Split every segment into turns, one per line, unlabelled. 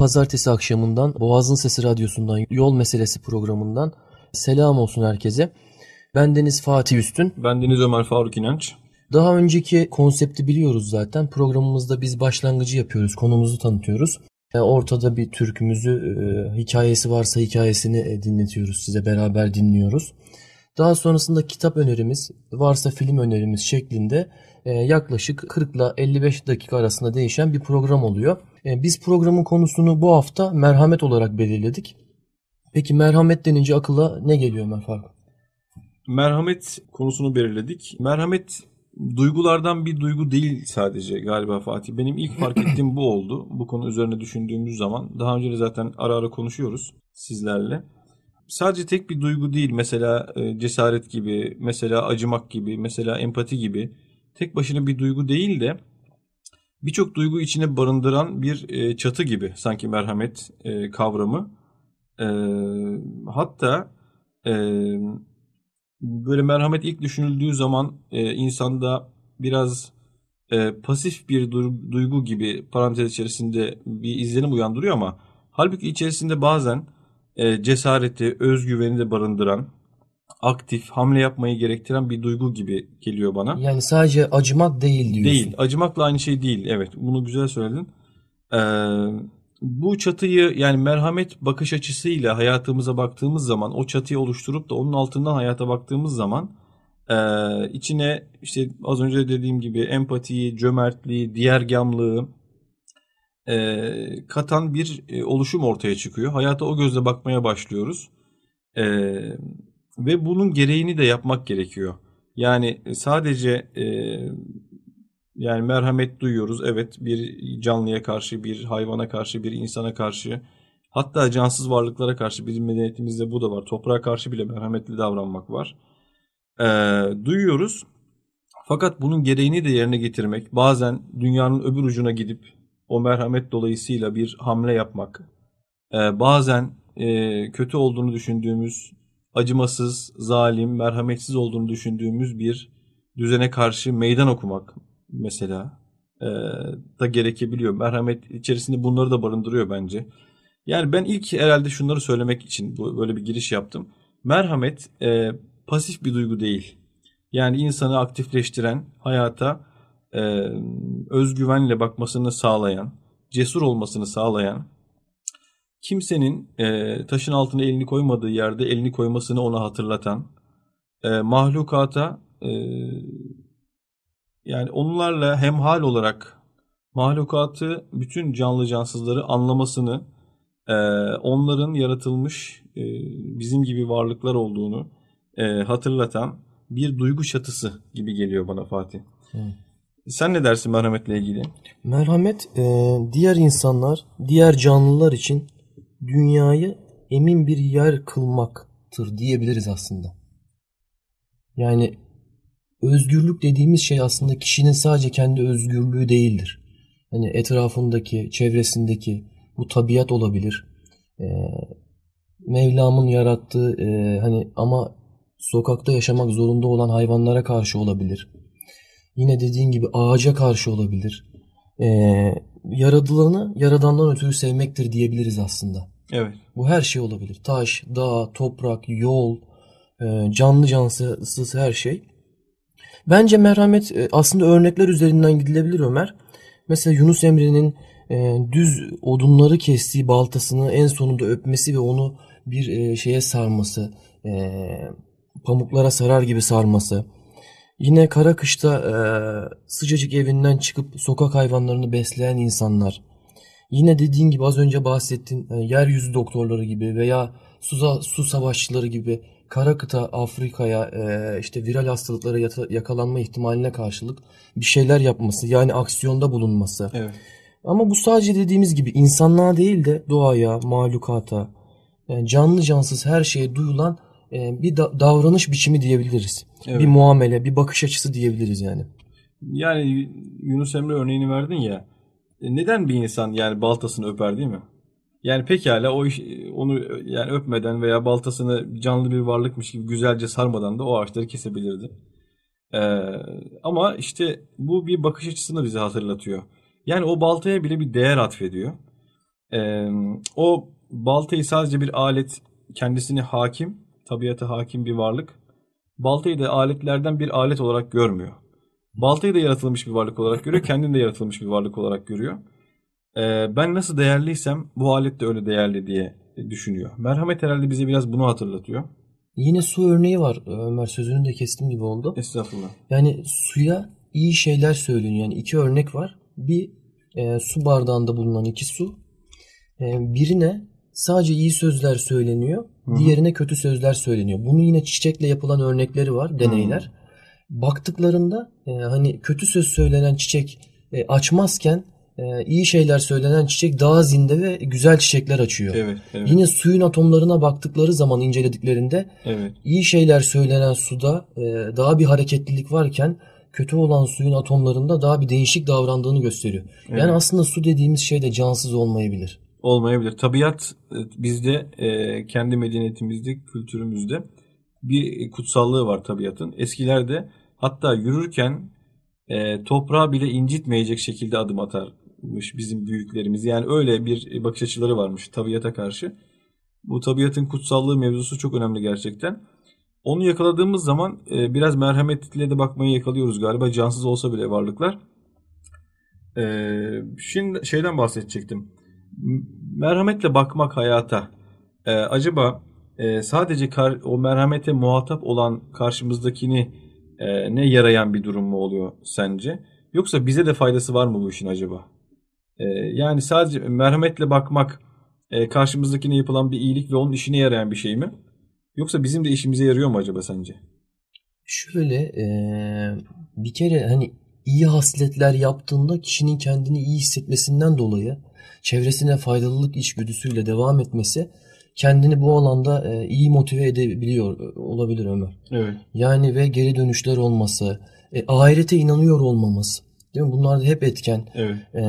pazartesi akşamından Boğazın Sesi Radyosu'ndan Yol Meselesi programından selam olsun herkese. Ben Deniz Fatih Üstün.
Ben Deniz Ömer Faruk İnanç.
Daha önceki konsepti biliyoruz zaten. Programımızda biz başlangıcı yapıyoruz, konumuzu tanıtıyoruz. E, ortada bir türkümüzü, e, hikayesi varsa hikayesini e, dinletiyoruz size, beraber dinliyoruz. Daha sonrasında kitap önerimiz, varsa film önerimiz şeklinde yaklaşık 40 ile 55 dakika arasında değişen bir program oluyor. Biz programın konusunu bu hafta merhamet olarak belirledik. Peki merhamet denince akılla ne geliyor Ömer Faruk?
Merhamet konusunu belirledik. Merhamet duygulardan bir duygu değil sadece galiba Fatih. Benim ilk fark ettiğim bu oldu. Bu konu üzerine düşündüğümüz zaman. Daha önce de zaten ara ara konuşuyoruz sizlerle. Sadece tek bir duygu değil. Mesela e, cesaret gibi, mesela acımak gibi, mesela empati gibi. Tek başına bir duygu değil de birçok duygu içine barındıran bir e, çatı gibi sanki merhamet e, kavramı. Hatta böyle merhamet ilk düşünüldüğü zaman e, insanda biraz e, pasif bir duygu gibi parantez içerisinde bir izlenim uyandırıyor ama halbuki içerisinde bazen e, cesareti, özgüveni de barındıran, aktif, hamle yapmayı gerektiren bir duygu gibi geliyor bana.
Yani sadece acımak değil diyorsun.
Değil. Acımakla aynı şey değil. Evet. Bunu güzel söyledin. Ee, bu çatıyı yani merhamet bakış açısıyla hayatımıza baktığımız zaman o çatıyı oluşturup da onun altından hayata baktığımız zaman e, içine işte az önce dediğim gibi empatiyi, cömertliği, diğergamlığı e, katan bir e, oluşum ortaya çıkıyor. Hayata o gözle bakmaya başlıyoruz. E, ve bunun gereğini de yapmak gerekiyor. Yani sadece e, yani merhamet duyuyoruz. Evet bir canlıya karşı, bir hayvana karşı, bir insana karşı hatta cansız varlıklara karşı bizim medeniyetimizde bu da var. Toprağa karşı bile merhametli davranmak var. Ee, duyuyoruz. Fakat bunun gereğini de yerine getirmek, bazen dünyanın öbür ucuna gidip o merhamet dolayısıyla bir hamle yapmak, ee, bazen e, kötü olduğunu düşündüğümüz, acımasız, zalim, merhametsiz olduğunu düşündüğümüz bir düzene karşı meydan okumak, mesela e, da gerekebiliyor. Merhamet içerisinde bunları da barındırıyor bence. Yani ben ilk herhalde şunları söylemek için böyle bir giriş yaptım. Merhamet e, pasif bir duygu değil. Yani insanı aktifleştiren, hayata e, özgüvenle bakmasını sağlayan, cesur olmasını sağlayan, kimsenin e, taşın altına elini koymadığı yerde elini koymasını ona hatırlatan, e, mahlukata e, yani onlarla hemhal olarak mahlukatı, bütün canlı cansızları anlamasını, e, onların yaratılmış e, bizim gibi varlıklar olduğunu e, hatırlatan bir duygu çatısı gibi geliyor bana Fatih. Evet. Sen ne dersin merhametle ilgili?
Merhamet diğer insanlar, diğer canlılar için dünyayı emin bir yer kılmaktır diyebiliriz aslında. Yani özgürlük dediğimiz şey aslında kişinin sadece kendi özgürlüğü değildir. Hani etrafındaki, çevresindeki bu tabiat olabilir. Ee, Mevlam'ın yarattığı e, hani ama sokakta yaşamak zorunda olan hayvanlara karşı olabilir. Yine dediğin gibi ağaca karşı olabilir. Ee, yaradılanı yaradandan ötürü sevmektir diyebiliriz aslında.
Evet.
Bu her şey olabilir. Taş, dağ, toprak, yol, e, canlı cansız her şey. Bence merhamet e, aslında örnekler üzerinden gidilebilir Ömer. Mesela Yunus Emre'nin e, düz odunları kestiği baltasını en sonunda öpmesi ve onu bir e, şeye sarması, pamuklara sarar gibi sarması. Yine kara kışta sıcacık evinden çıkıp sokak hayvanlarını besleyen insanlar. Yine dediğin gibi az önce bahsettiğin yeryüzü doktorları gibi veya su, su savaşçıları gibi kara kıta Afrika'ya e, işte viral hastalıklara yakalanma ihtimaline karşılık bir şeyler yapması yani aksiyonda bulunması.
Evet.
Ama bu sadece dediğimiz gibi insanlığa değil de doğaya, mahlukata, yani canlı cansız her şeye duyulan e, bir da- davranış biçimi diyebiliriz. Evet. Bir muamele, bir bakış açısı diyebiliriz yani.
Yani Yunus Emre örneğini verdin ya. E, neden bir insan yani baltasını öper değil mi? Yani pekala o iş, onu yani öpmeden veya baltasını canlı bir varlıkmış gibi güzelce sarmadan da o ağaçları kesebilirdi. Ee, ama işte bu bir bakış açısını bize hatırlatıyor. Yani o baltaya bile bir değer atfediyor. Ee, o baltayı sadece bir alet, kendisini hakim, tabiata hakim bir varlık. Baltayı da aletlerden bir alet olarak görmüyor. Baltayı da yaratılmış bir varlık olarak görüyor, kendini de yaratılmış bir varlık olarak görüyor. Ee, ben nasıl değerliysem bu alet de öyle değerli diye düşünüyor. Merhamet herhalde bize biraz bunu hatırlatıyor.
Yine su örneği var Ömer sözünü de kestim gibi oldu.
Estağfurullah.
Yani suya iyi şeyler söyleniyor. Yani iki örnek var. Bir e, su bardağında bulunan iki su. E, birine sadece iyi sözler söyleniyor.
Hı hı.
Diğerine kötü sözler söyleniyor. Bunun yine çiçekle yapılan örnekleri var, deneyler. Baktıklarında e, hani kötü söz söylenen çiçek e, açmazken e, iyi şeyler söylenen çiçek daha zinde ve güzel çiçekler açıyor.
Evet, evet,
Yine suyun atomlarına baktıkları zaman incelediklerinde
evet.
iyi şeyler söylenen suda e, daha bir hareketlilik varken kötü olan suyun atomlarında daha bir değişik davrandığını gösteriyor.
Evet.
Yani aslında su dediğimiz şey de cansız olmayabilir.
Olmayabilir. Tabiat e, bizde e, kendi medeniyetimizde, kültürümüzde bir kutsallığı var tabiatın. Eskilerde hatta yürürken e, toprağı bile incitmeyecek şekilde adım atarmış bizim büyüklerimiz. Yani öyle bir bakış açıları varmış tabiata karşı. Bu tabiatın kutsallığı mevzusu çok önemli gerçekten. Onu yakaladığımız zaman biraz merhametle de bakmayı yakalıyoruz galiba. Cansız olsa bile varlıklar. Şimdi şeyden bahsedecektim. Merhametle bakmak hayata. E, acaba e, sadece kar- o merhamete muhatap olan karşımızdakini e, ne yarayan bir durum mu oluyor sence? Yoksa bize de faydası var mı bu işin acaba? E, yani sadece merhametle bakmak e, karşımızdakine yapılan bir iyilik ve onun işine yarayan bir şey mi? Yoksa bizim de işimize yarıyor mu acaba sence?
Şöyle e, bir kere hani iyi hasletler yaptığında kişinin kendini iyi hissetmesinden dolayı çevresine faydalılık içgüdüsüyle devam etmesi kendini bu alanda e, iyi motive edebiliyor e, olabilir Ömer.
Evet.
Yani ve geri dönüşler olması, e, ahirete inanıyor olmamız. Değil mi? Bunlar da hep etken.
Evet.
E,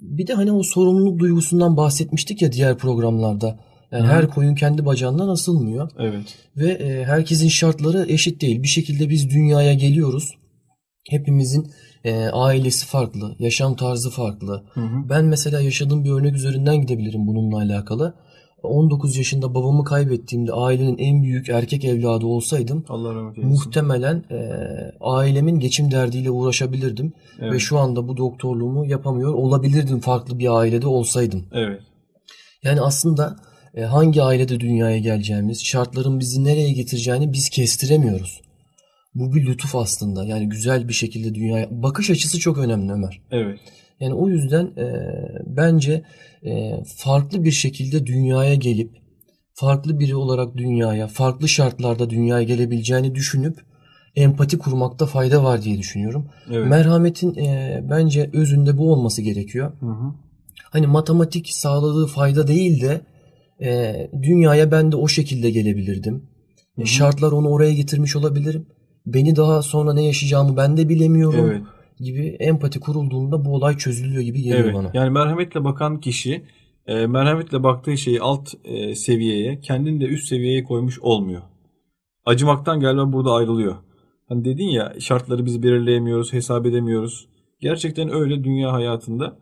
bir de hani o sorumluluk duygusundan bahsetmiştik ya diğer programlarda. Yani
Hı.
her koyun kendi bacağından asılmıyor
Evet.
ve e, herkesin şartları eşit değil. Bir şekilde biz dünyaya geliyoruz. Hepimizin e, ailesi farklı, yaşam tarzı farklı.
Hı hı.
Ben mesela yaşadığım bir örnek üzerinden gidebilirim bununla alakalı. 19 yaşında babamı kaybettiğimde ailenin en büyük erkek evladı olsaydım
Allah rahmet eylesin.
muhtemelen e, ailemin geçim derdiyle uğraşabilirdim
Evet.
ve şu anda bu doktorluğumu yapamıyor olabilirdim farklı bir ailede olsaydım.
Evet.
Yani aslında e, hangi ailede dünyaya geleceğimiz, şartların bizi nereye getireceğini biz kestiremiyoruz. Bu bir lütuf aslında. Yani güzel bir şekilde dünyaya bakış açısı çok önemli Ömer.
Evet.
Yani o yüzden e, bence e, farklı bir şekilde dünyaya gelip farklı biri olarak dünyaya, farklı şartlarda dünyaya gelebileceğini düşünüp empati kurmakta fayda var diye düşünüyorum.
Evet.
Merhametin e, bence özünde bu olması gerekiyor.
Hı hı.
Hani matematik sağladığı fayda değil de e, dünyaya ben de o şekilde gelebilirdim.
Hı hı.
Şartlar onu oraya getirmiş olabilirim. Beni daha sonra ne yaşayacağımı ben de bilemiyorum
Evet.
gibi empati kurulduğunda bu olay çözülüyor gibi geliyor
Evet.
bana.
Yani merhametle bakan kişi e, merhametle baktığı şeyi alt e, seviyeye, kendini de üst seviyeye koymuş olmuyor. Acımaktan galiba burada ayrılıyor. Hani dedin ya şartları biz belirleyemiyoruz, hesap edemiyoruz. Gerçekten öyle dünya hayatında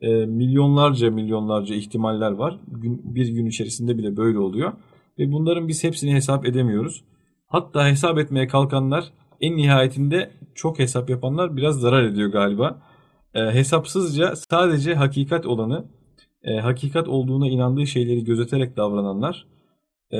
e, milyonlarca milyonlarca ihtimaller var. Gün, bir gün içerisinde bile böyle oluyor. Ve bunların biz hepsini hesap edemiyoruz. Hatta hesap etmeye kalkanlar en nihayetinde çok hesap yapanlar biraz zarar ediyor galiba. E, hesapsızca sadece hakikat olanı, e, hakikat olduğuna inandığı şeyleri gözeterek davrananlar e,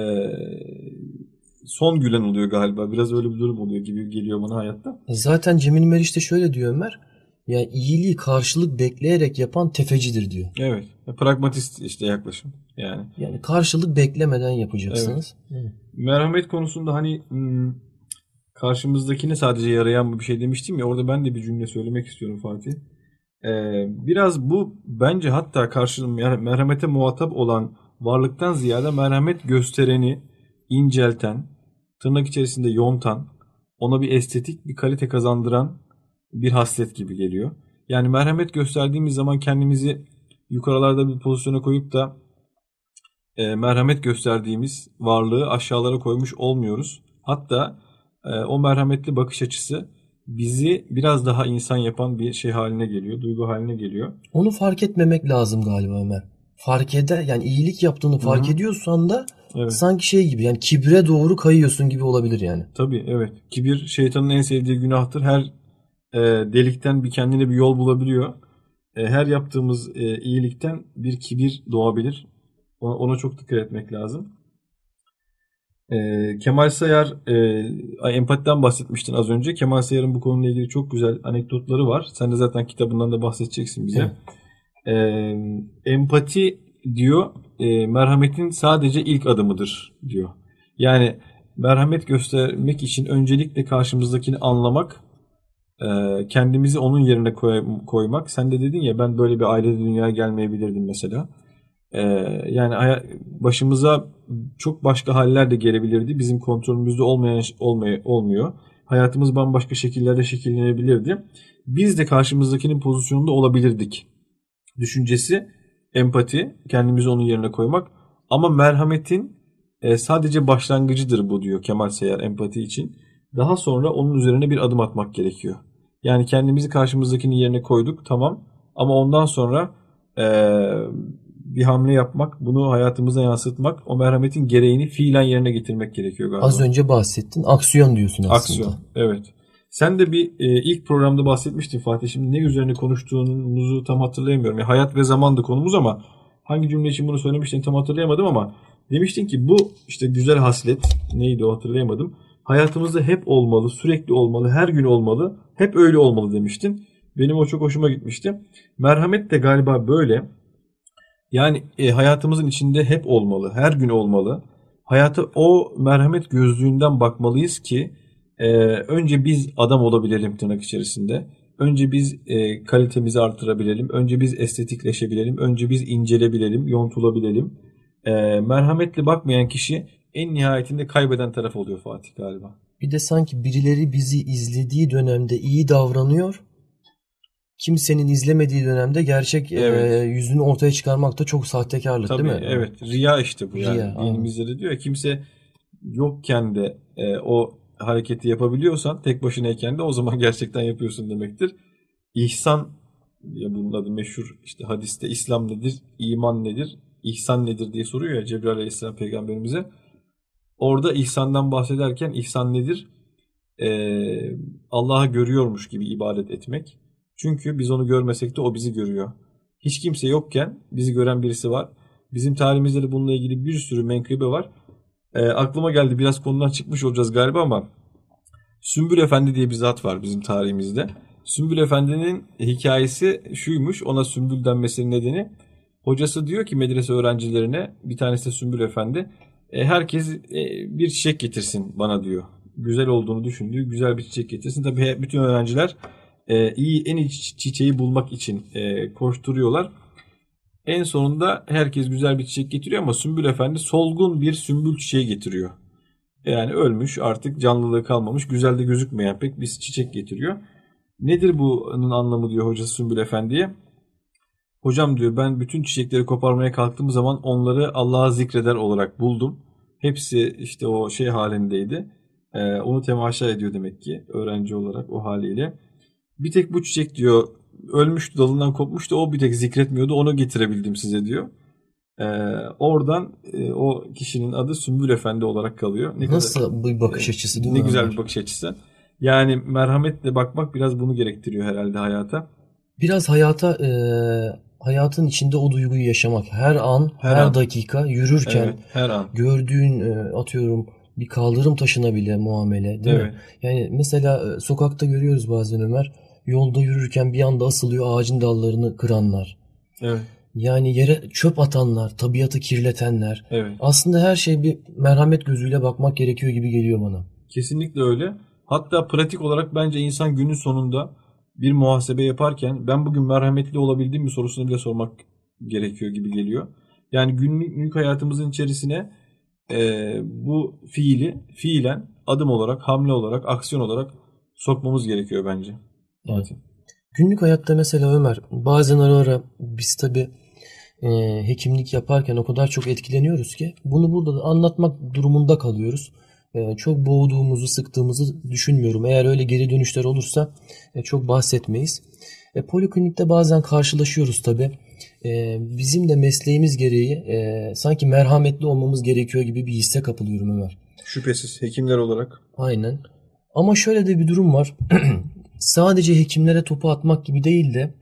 son gülen oluyor galiba. Biraz öyle bir durum oluyor gibi geliyor bana hayatta.
Zaten Cemil Meriç de şöyle diyor Ömer. Ya iyiliği karşılık bekleyerek yapan tefecidir diyor.
Evet. Pragmatist işte yaklaşım. Yani
Yani karşılık beklemeden yapacaksınız. Evet.
Merhamet konusunda hani hmm, karşımızdakine sadece yarayan bir şey demiştim ya orada ben de bir cümle söylemek istiyorum Fatih. Ee, biraz bu bence hatta karşı yani merhamete muhatap olan varlıktan ziyade merhamet göstereni incelten, tırnak içerisinde yontan, ona bir estetik, bir kalite kazandıran bir haslet gibi geliyor. Yani merhamet gösterdiğimiz zaman kendimizi yukarılarda bir pozisyona koyup da e, merhamet gösterdiğimiz varlığı aşağılara koymuş olmuyoruz. Hatta e, o merhametli bakış açısı bizi biraz daha insan yapan bir şey haline geliyor, duygu haline geliyor.
Onu fark etmemek lazım galiba Ömer. fark eder yani iyilik yaptığını fark
Hı hı.
ediyorsan da
Evet.
sanki şey gibi yani kibre doğru kayıyorsun gibi olabilir yani.
Tabii evet. Kibir şeytanın en sevdiği günahtır. Her e, delikten bir kendine bir yol bulabiliyor. E, her yaptığımız e, iyilikten bir kibir doğabilir. Ona, ona çok dikkat etmek lazım. E, Kemal Sayar e, empatiden bahsetmiştin az önce. Kemal Sayar'ın bu konuyla ilgili çok güzel anekdotları var. Sen de zaten kitabından da bahsedeceksin bize. E, empati diyor e, merhametin sadece ilk adımıdır diyor. Yani merhamet göstermek için öncelikle karşımızdakini anlamak, e, kendimizi onun yerine koy- koymak. Sen de dedin ya ben böyle bir ailede dünyaya gelmeyebilirdim mesela. E, yani başımıza çok başka haller de gelebilirdi. Bizim kontrolümüzde olmayan olmay olmuyor. Hayatımız bambaşka şekillerde şekillenebilirdi. Biz de karşımızdakinin pozisyonunda olabilirdik. Düşüncesi, empati, kendimizi onun yerine koymak. Ama merhametin e, sadece başlangıcıdır bu diyor Kemal Seyar empati için. Daha sonra onun üzerine bir adım atmak gerekiyor. Yani kendimizi karşımızdakinin yerine koyduk tamam ama ondan sonra e, bir hamle yapmak, bunu hayatımıza yansıtmak, o merhametin gereğini fiilen yerine getirmek gerekiyor galiba.
Az önce bahsettin. Aksiyon diyorsun aslında.
Aksiyon, evet. Sen de bir e, ilk programda bahsetmiştin Fatih. Şimdi ne üzerine konuştuğumuzu tam hatırlayamıyorum. Ya, hayat ve zamandı konumuz ama hangi cümle için bunu söylemiştin tam hatırlayamadım ama demiştin ki bu işte güzel haslet neydi o hatırlayamadım. Hayatımızda hep olmalı, sürekli olmalı, her gün olmalı, hep öyle olmalı demiştin. Benim o çok hoşuma gitmişti. Merhamet de galiba böyle. Yani e, hayatımızın içinde hep olmalı, her gün olmalı. Hayata o merhamet gözlüğünden bakmalıyız ki e, önce biz adam olabilelim tırnak içerisinde. Önce biz e, kalitemizi artırabilelim. Önce biz estetikleşebilelim. Önce biz incelebilelim, yontulabilelim. E, merhametli bakmayan kişi en nihayetinde kaybeden taraf oluyor Fatih galiba.
Bir de sanki birileri bizi izlediği dönemde iyi davranıyor. Kimsenin izlemediği dönemde gerçek e,
Evet.
yüzünü ortaya çıkarmak da çok sahtekarlık
Tabii
değil mi?
evet. Riya işte bu yani.
Riya.
Dinimizde de diyor ya kimse yokken de e, o hareketi yapabiliyorsan tek başınayken de o zaman gerçekten yapıyorsun demektir. İhsan ya bunun adı meşhur işte hadiste İslam nedir, iman nedir, ihsan nedir diye soruyor ya Cebrail Aleyhisselam peygamberimize. Orada ihsandan bahsederken ihsan nedir? Ee, Allah'ı görüyormuş gibi ibadet etmek. Çünkü biz onu görmesek de o bizi görüyor. Hiç kimse yokken bizi gören birisi var. Bizim tarihimizde de bununla ilgili bir sürü menkıbe var. Ee, aklıma geldi biraz konudan çıkmış olacağız galiba ama Sümbül Efendi diye bir zat var bizim tarihimizde. Sümbül Efendi'nin hikayesi şuymuş. Ona Sümbül denmesinin nedeni hocası diyor ki medrese öğrencilerine bir tanesi de Sümbül Efendi e, herkes e, bir çiçek getirsin bana diyor. Güzel olduğunu düşündüğü güzel bir çiçek getirsin. Tabii bütün öğrenciler e, iyi en iyi çi- çiçeği bulmak için e, koşturuyorlar. En sonunda herkes güzel bir çiçek getiriyor ama Sümbül Efendi solgun bir sümbül çiçeği getiriyor. Yani ölmüş artık canlılığı kalmamış güzel de gözükmeyen pek bir çiçek getiriyor. Nedir bunun anlamı diyor hocası Sümbül Efendi'ye. Hocam diyor ben bütün çiçekleri koparmaya kalktığım zaman onları Allah'a zikreder olarak buldum. Hepsi işte o şey halindeydi. Ee, onu temaşa ediyor demek ki öğrenci olarak o haliyle. Bir tek bu çiçek diyor ölmüştü dalından kopmuştu o bir tek zikretmiyordu onu getirebildim size diyor. Ee, oradan e, o kişinin adı Sümbül Efendi olarak kalıyor. Ne kadar-
Nasıl bir bakış açısı değil
ne
mi?
güzel bir bakış açısı. Yani merhametle bakmak biraz bunu gerektiriyor herhalde hayata.
Biraz hayata e, hayatın içinde o duyguyu yaşamak. Her an,
Her
her,
an.
dakika yürürken
Evet, her an.
gördüğün e, atıyorum bir kaldırım taşına bile muamele değil mi?
Evet.
Yani mesela e, sokakta görüyoruz bazen Ömer. Yolda yürürken bir anda asılıyor ağacın dallarını kıranlar.
Evet.
Yani yere çöp atanlar, tabiatı kirletenler.
Evet.
Aslında her şey bir merhamet gözüyle bakmak gerekiyor gibi geliyor bana.
Kesinlikle öyle. Hatta pratik olarak bence insan günün sonunda bir muhasebe yaparken ben bugün merhametli olabildim mi sorusunu bile sormak gerekiyor gibi geliyor. Yani günlük hayatımızın içerisine e, bu fiili fiilen adım olarak, hamle olarak, aksiyon olarak sokmamız gerekiyor bence.
Evet. Günlük hayatta mesela Ömer bazen ara ara biz tabi hekimlik yaparken o kadar çok etkileniyoruz ki bunu burada da anlatmak durumunda kalıyoruz. E, çok boğduğumuzu, sıktığımızı düşünmüyorum. Eğer öyle geri dönüşler olursa e, çok bahsetmeyiz. E, poliklinikte bazen karşılaşıyoruz tabi. e, bizim de mesleğimiz gereği e, sanki merhametli olmamız gerekiyor gibi bir hisse kapılıyorum Ömer.
Şüphesiz hekimler olarak.
Aynen. Ama şöyle de bir durum var. Sadece hekimlere topu atmak gibi değil de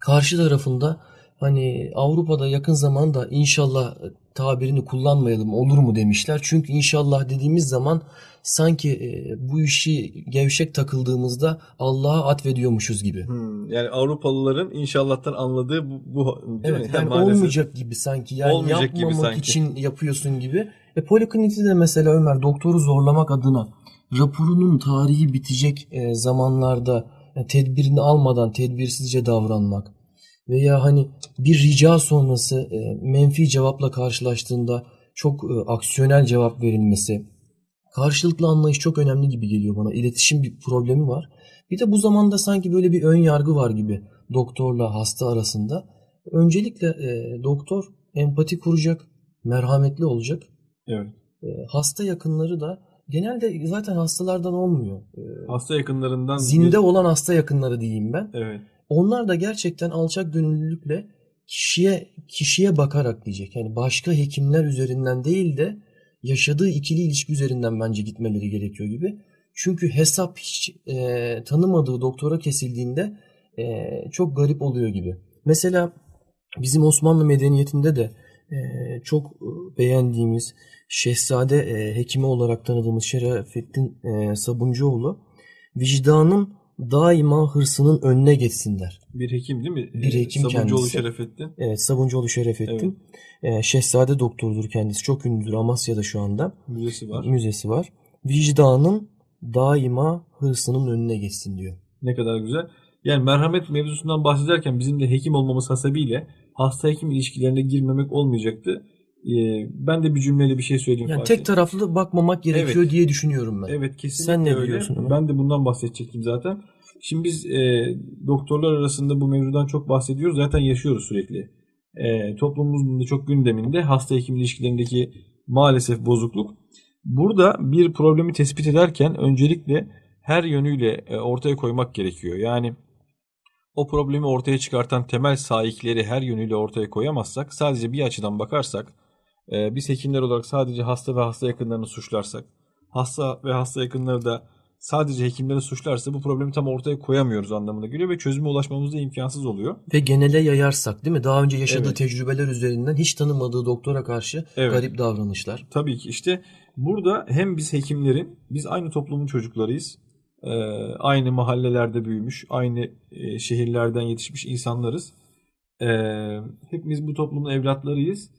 karşı tarafında hani Avrupa'da yakın zamanda inşallah tabirini kullanmayalım olur mu demişler. Çünkü inşallah dediğimiz zaman sanki e, bu işi gevşek takıldığımızda Allah'a atfediyormuşuz gibi.
Hmm, yani Avrupalıların inşallah'tan anladığı bu, bu değil
Evet
mi?
yani
Maalesef.
olmayacak gibi sanki. Yani
Olmayacak gibi
yapmamak
sanki.
için yapıyorsun gibi. E poliklinikte de mesela Ömer doktoru zorlamak adına raporunun tarihi bitecek e, zamanlarda e, tedbirini almadan tedbirsizce davranmak veya hani bir rica sonrası e, menfi cevapla karşılaştığında çok e, aksiyonel cevap verilmesi. Karşılıklı anlayış çok önemli gibi geliyor bana. İletişim bir problemi var. Bir de bu zamanda sanki böyle bir ön yargı var gibi doktorla hasta arasında. Öncelikle e, doktor empati kuracak, merhametli olacak.
Evet.
E, hasta yakınları da genelde zaten hastalardan olmuyor. E,
Hasta yakınlarından
zinde
bir-
olan hasta yakınları diyeyim ben.
Evet.
Onlar da gerçekten alçak gönüllülükle kişiye kişiye bakarak diyecek. Yani başka hekimler üzerinden değil de yaşadığı ikili ilişki üzerinden bence gitmeleri gerekiyor gibi. Çünkü hesap hiç e, tanımadığı doktora kesildiğinde e, çok garip oluyor gibi. Mesela bizim Osmanlı medeniyetinde de e, çok e, beğendiğimiz Şehzade e, hekimi olarak tanıdığımız Şerafettin e, Sabuncuoğlu vicdanın daima hırsının önüne geçsinler.
Bir hekim değil mi?
Bir
Ee,
hekim
Sabuncuoğlu
kendisi.
Şerefettin.
Evet Sabuncuoğlu Şerefettin. E, Şehzade doktorudur kendisi. Çok ünlüdür Amasya'da şu anda.
Müzesi var.
Müzesi var. Vicdanın daima hırsının önüne geçsin diyor.
Ne kadar güzel. Yani merhamet mevzusundan bahsederken bizim de hekim olmamız hasebiyle hasta hekim ilişkilerine girmemek olmayacaktı. Ee, ben de bir cümleyle bir şey söyleyeyim.
Yani tek taraflı bakmamak gerekiyor
Evet.
diye düşünüyorum ben.
Evet kesinlikle
Sen ne
öyle.
diyorsun?
Ben de bundan bahsedecektim zaten. Şimdi biz e, doktorlar arasında bu mevzudan çok bahsediyoruz. Zaten yaşıyoruz sürekli. E, toplumumuzun da çok gündeminde hasta hekim ilişkilerindeki maalesef bozukluk. Burada bir problemi tespit ederken öncelikle her yönüyle e, ortaya koymak gerekiyor. Yani o problemi ortaya çıkartan temel sahipleri her yönüyle ortaya koyamazsak, sadece bir açıdan bakarsak, e, biz hekimler olarak sadece hasta ve hasta yakınlarını suçlarsak, hasta ve hasta yakınları da sadece hekimleri suçlarsa bu problemi tam ortaya koyamıyoruz anlamına geliyor ve çözüme ulaşmamız da imkansız oluyor.
Ve genele yayarsak değil mi? Daha önce yaşadığı
Evet.
tecrübeler üzerinden hiç tanımadığı doktora karşı
Evet.
garip davranışlar.
Tabii ki işte burada hem biz hekimlerin, biz aynı toplumun çocuklarıyız. Ee, aynı mahallelerde büyümüş, aynı e, şehirlerden yetişmiş insanlarız. Ee, hepimiz bu toplumun evlatlarıyız.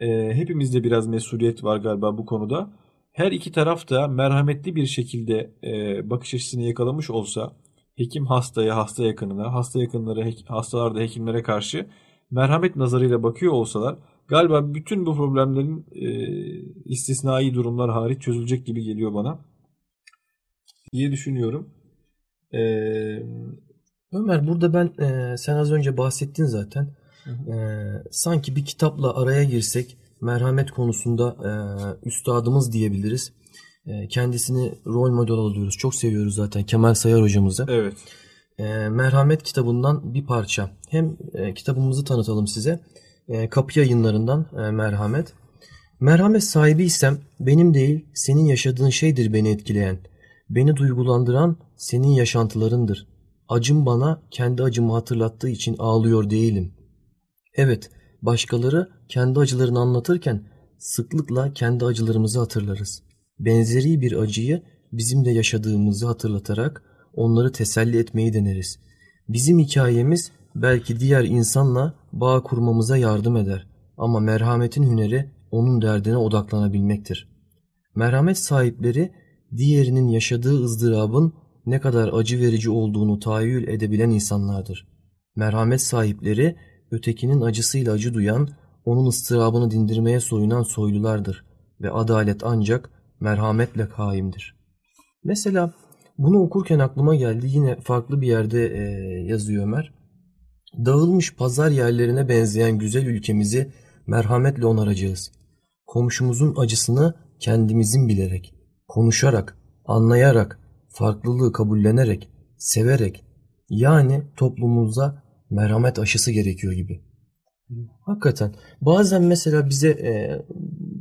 Ee, hepimizde biraz mesuliyet var galiba bu konuda. Her iki taraf da merhametli bir şekilde e, bakış açısını yakalamış olsa, hekim hastaya, hasta yakınına, hasta yakınları, hek- hastalar da hekimlere karşı merhamet nazarıyla bakıyor olsalar, galiba bütün bu problemlerin e, istisnai durumlar hariç çözülecek gibi geliyor bana diye düşünüyorum. E,
Ömer burada ben e, sen az önce bahsettin zaten. E, sanki bir kitapla araya girsek merhamet konusunda e, üstadımız diyebiliriz. E, kendisini rol model alıyoruz. Çok seviyoruz zaten Kemal Sayar hocamızı.
evet.
E, merhamet kitabından bir parça. Hem e, kitabımızı tanıtalım size. E, kapı yayınlarından e, merhamet. Merhamet sahibiysem benim değil senin yaşadığın şeydir beni etkileyen. Beni duygulandıran senin yaşantılarındır. Acım bana kendi acımı hatırlattığı için ağlıyor değilim. Evet, başkaları kendi acılarını anlatırken sıklıkla kendi acılarımızı hatırlarız. Benzeri bir acıyı bizim de yaşadığımızı hatırlatarak onları teselli etmeyi deneriz. Bizim hikayemiz belki diğer insanla bağ kurmamıza yardım eder ama merhametin hüneri onun derdine odaklanabilmektir. Merhamet sahipleri diğerinin yaşadığı ızdırabın ne kadar acı verici olduğunu tahayyül edebilen insanlardır. Merhamet sahipleri ötekinin acısıyla acı duyan, onun ıstırabını dindirmeye soyunan soylulardır ve adalet ancak merhametle kaimdir. Mesela bunu okurken aklıma geldi yine farklı bir yerde e, yazıyor Ömer. Dağılmış pazar yerlerine benzeyen güzel ülkemizi merhametle onaracağız. Komşumuzun acısını kendimizin bilerek, konuşarak, anlayarak, farklılığı kabullenerek, severek yani toplumumuza merhamet aşısı gerekiyor gibi. Hakikaten. Bazen mesela bize e,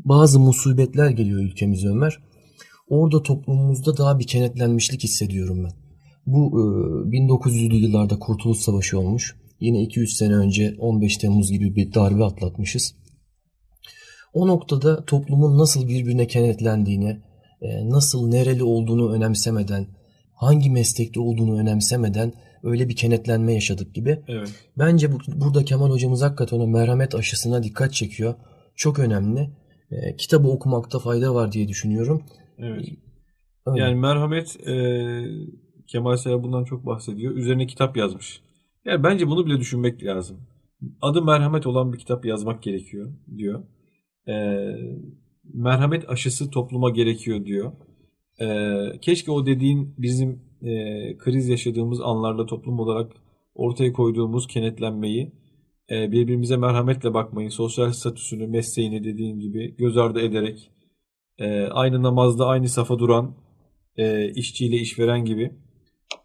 bazı musibetler geliyor ülkemize Ömer. Orada toplumumuzda daha bir kenetlenmişlik hissediyorum ben. Bu e, 1900'lü yıllarda Kurtuluş Savaşı olmuş. Yine 200 sene önce 15 Temmuz gibi bir darbe atlatmışız. O noktada toplumun nasıl birbirine kenetlendiğini, e, nasıl nereli olduğunu önemsemeden, hangi meslekte olduğunu önemsemeden öyle bir kenetlenme yaşadık gibi.
Evet.
Bence bu, burada Kemal hocamız hakikaten o merhamet aşısına dikkat çekiyor. Çok önemli. E, kitabı okumakta fayda var diye düşünüyorum.
Evet.
Öyle.
Yani merhamet e, Kemal Sera bundan çok bahsediyor. Üzerine kitap yazmış. Yani bence bunu bile düşünmek lazım. Adı merhamet olan bir kitap yazmak gerekiyor diyor. E, merhamet aşısı topluma gerekiyor diyor. E, keşke o dediğin bizim e, kriz yaşadığımız anlarda toplum olarak ortaya koyduğumuz kenetlenmeyi, e, birbirimize merhametle bakmayı, sosyal statüsünü, mesleğini dediğin gibi göz ardı ederek, e, aynı namazda aynı safa duran e, işçiyle işveren gibi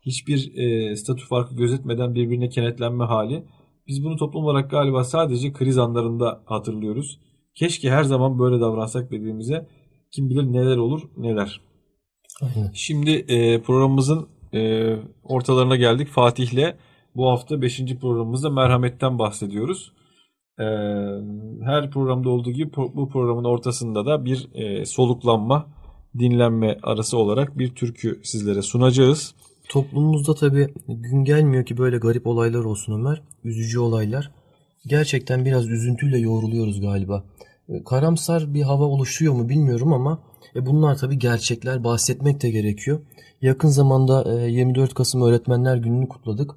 hiçbir e, statü farkı gözetmeden birbirine kenetlenme hali. Biz bunu toplum olarak galiba sadece kriz anlarında hatırlıyoruz. Keşke her zaman böyle davransak birbirimize. Kim bilir neler olur neler.
Aynen.
Şimdi e, programımızın e, ortalarına geldik. Fatih'le bu hafta 5. programımızda merhametten bahsediyoruz. E, her programda olduğu gibi bu programın ortasında da bir e, soluklanma, dinlenme arası olarak bir türkü sizlere sunacağız.
Toplumumuzda tabii gün gelmiyor ki böyle garip olaylar olsun Ömer. Üzücü olaylar. Gerçekten biraz üzüntüyle yoğruluyoruz galiba. E, Karamsar bir hava oluşuyor mu bilmiyorum ama e, bunlar tabii gerçekler. Bahsetmek de gerekiyor. Yakın zamanda e, 24 Kasım Öğretmenler Günü'nü kutladık.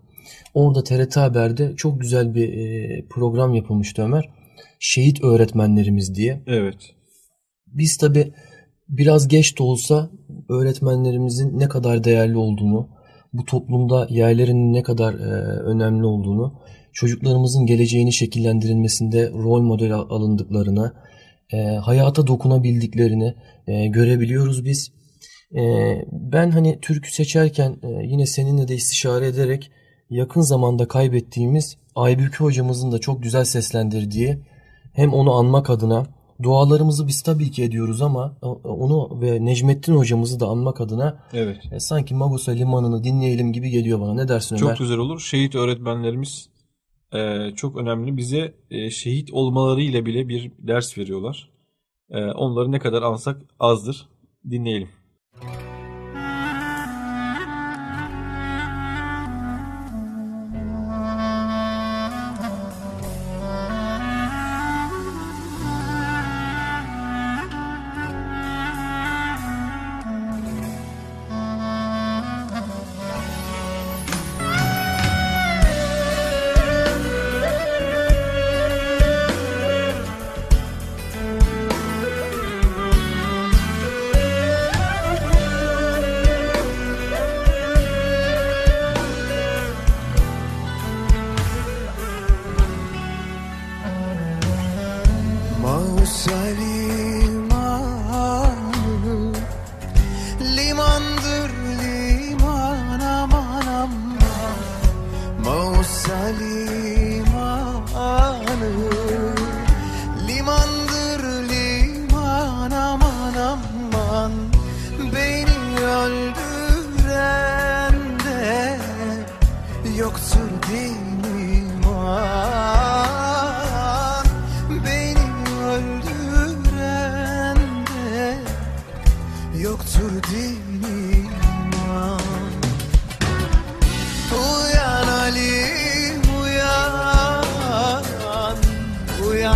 Orada TRT Haber'de çok güzel bir e, program yapılmıştı Ömer. Şehit öğretmenlerimiz diye.
Evet.
Biz tabi biraz geç de olsa öğretmenlerimizin ne kadar değerli olduğunu, bu toplumda yerlerinin ne kadar e, önemli olduğunu, çocuklarımızın geleceğini şekillendirilmesinde rol model al- alındıklarını, e, hayata dokunabildiklerini e, görebiliyoruz biz. E, ben hani türkü seçerken e, yine seninle de istişare ederek yakın zamanda kaybettiğimiz Aybüke hocamızın da çok güzel seslendirdiği hem onu anmak adına dualarımızı biz tabii ki ediyoruz ama e, onu ve Necmettin hocamızı da anmak adına
Evet.
e, sanki Magusa Limanı'nı dinleyelim gibi geliyor bana. Ne dersin Ömer?
Çok güzel olur. Şehit öğretmenlerimiz e, çok önemli. Bize e, şehit olmalarıyla bile bir ders veriyorlar. E, onları ne kadar ansak azdır. Dinleyelim.
limanı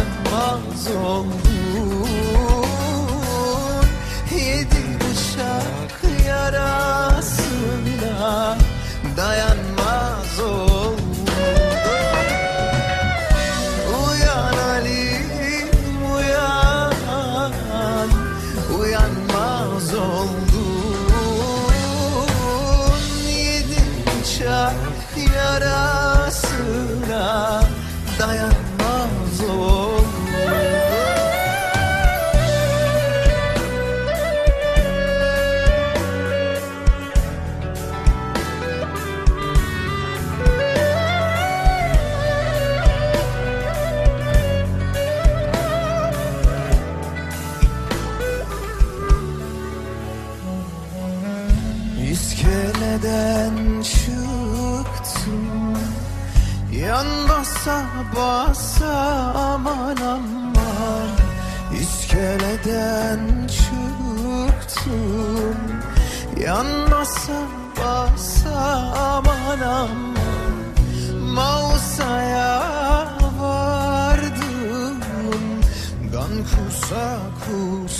Uyanmaz oldun Yedi bıçak yarasına. Dayanmaz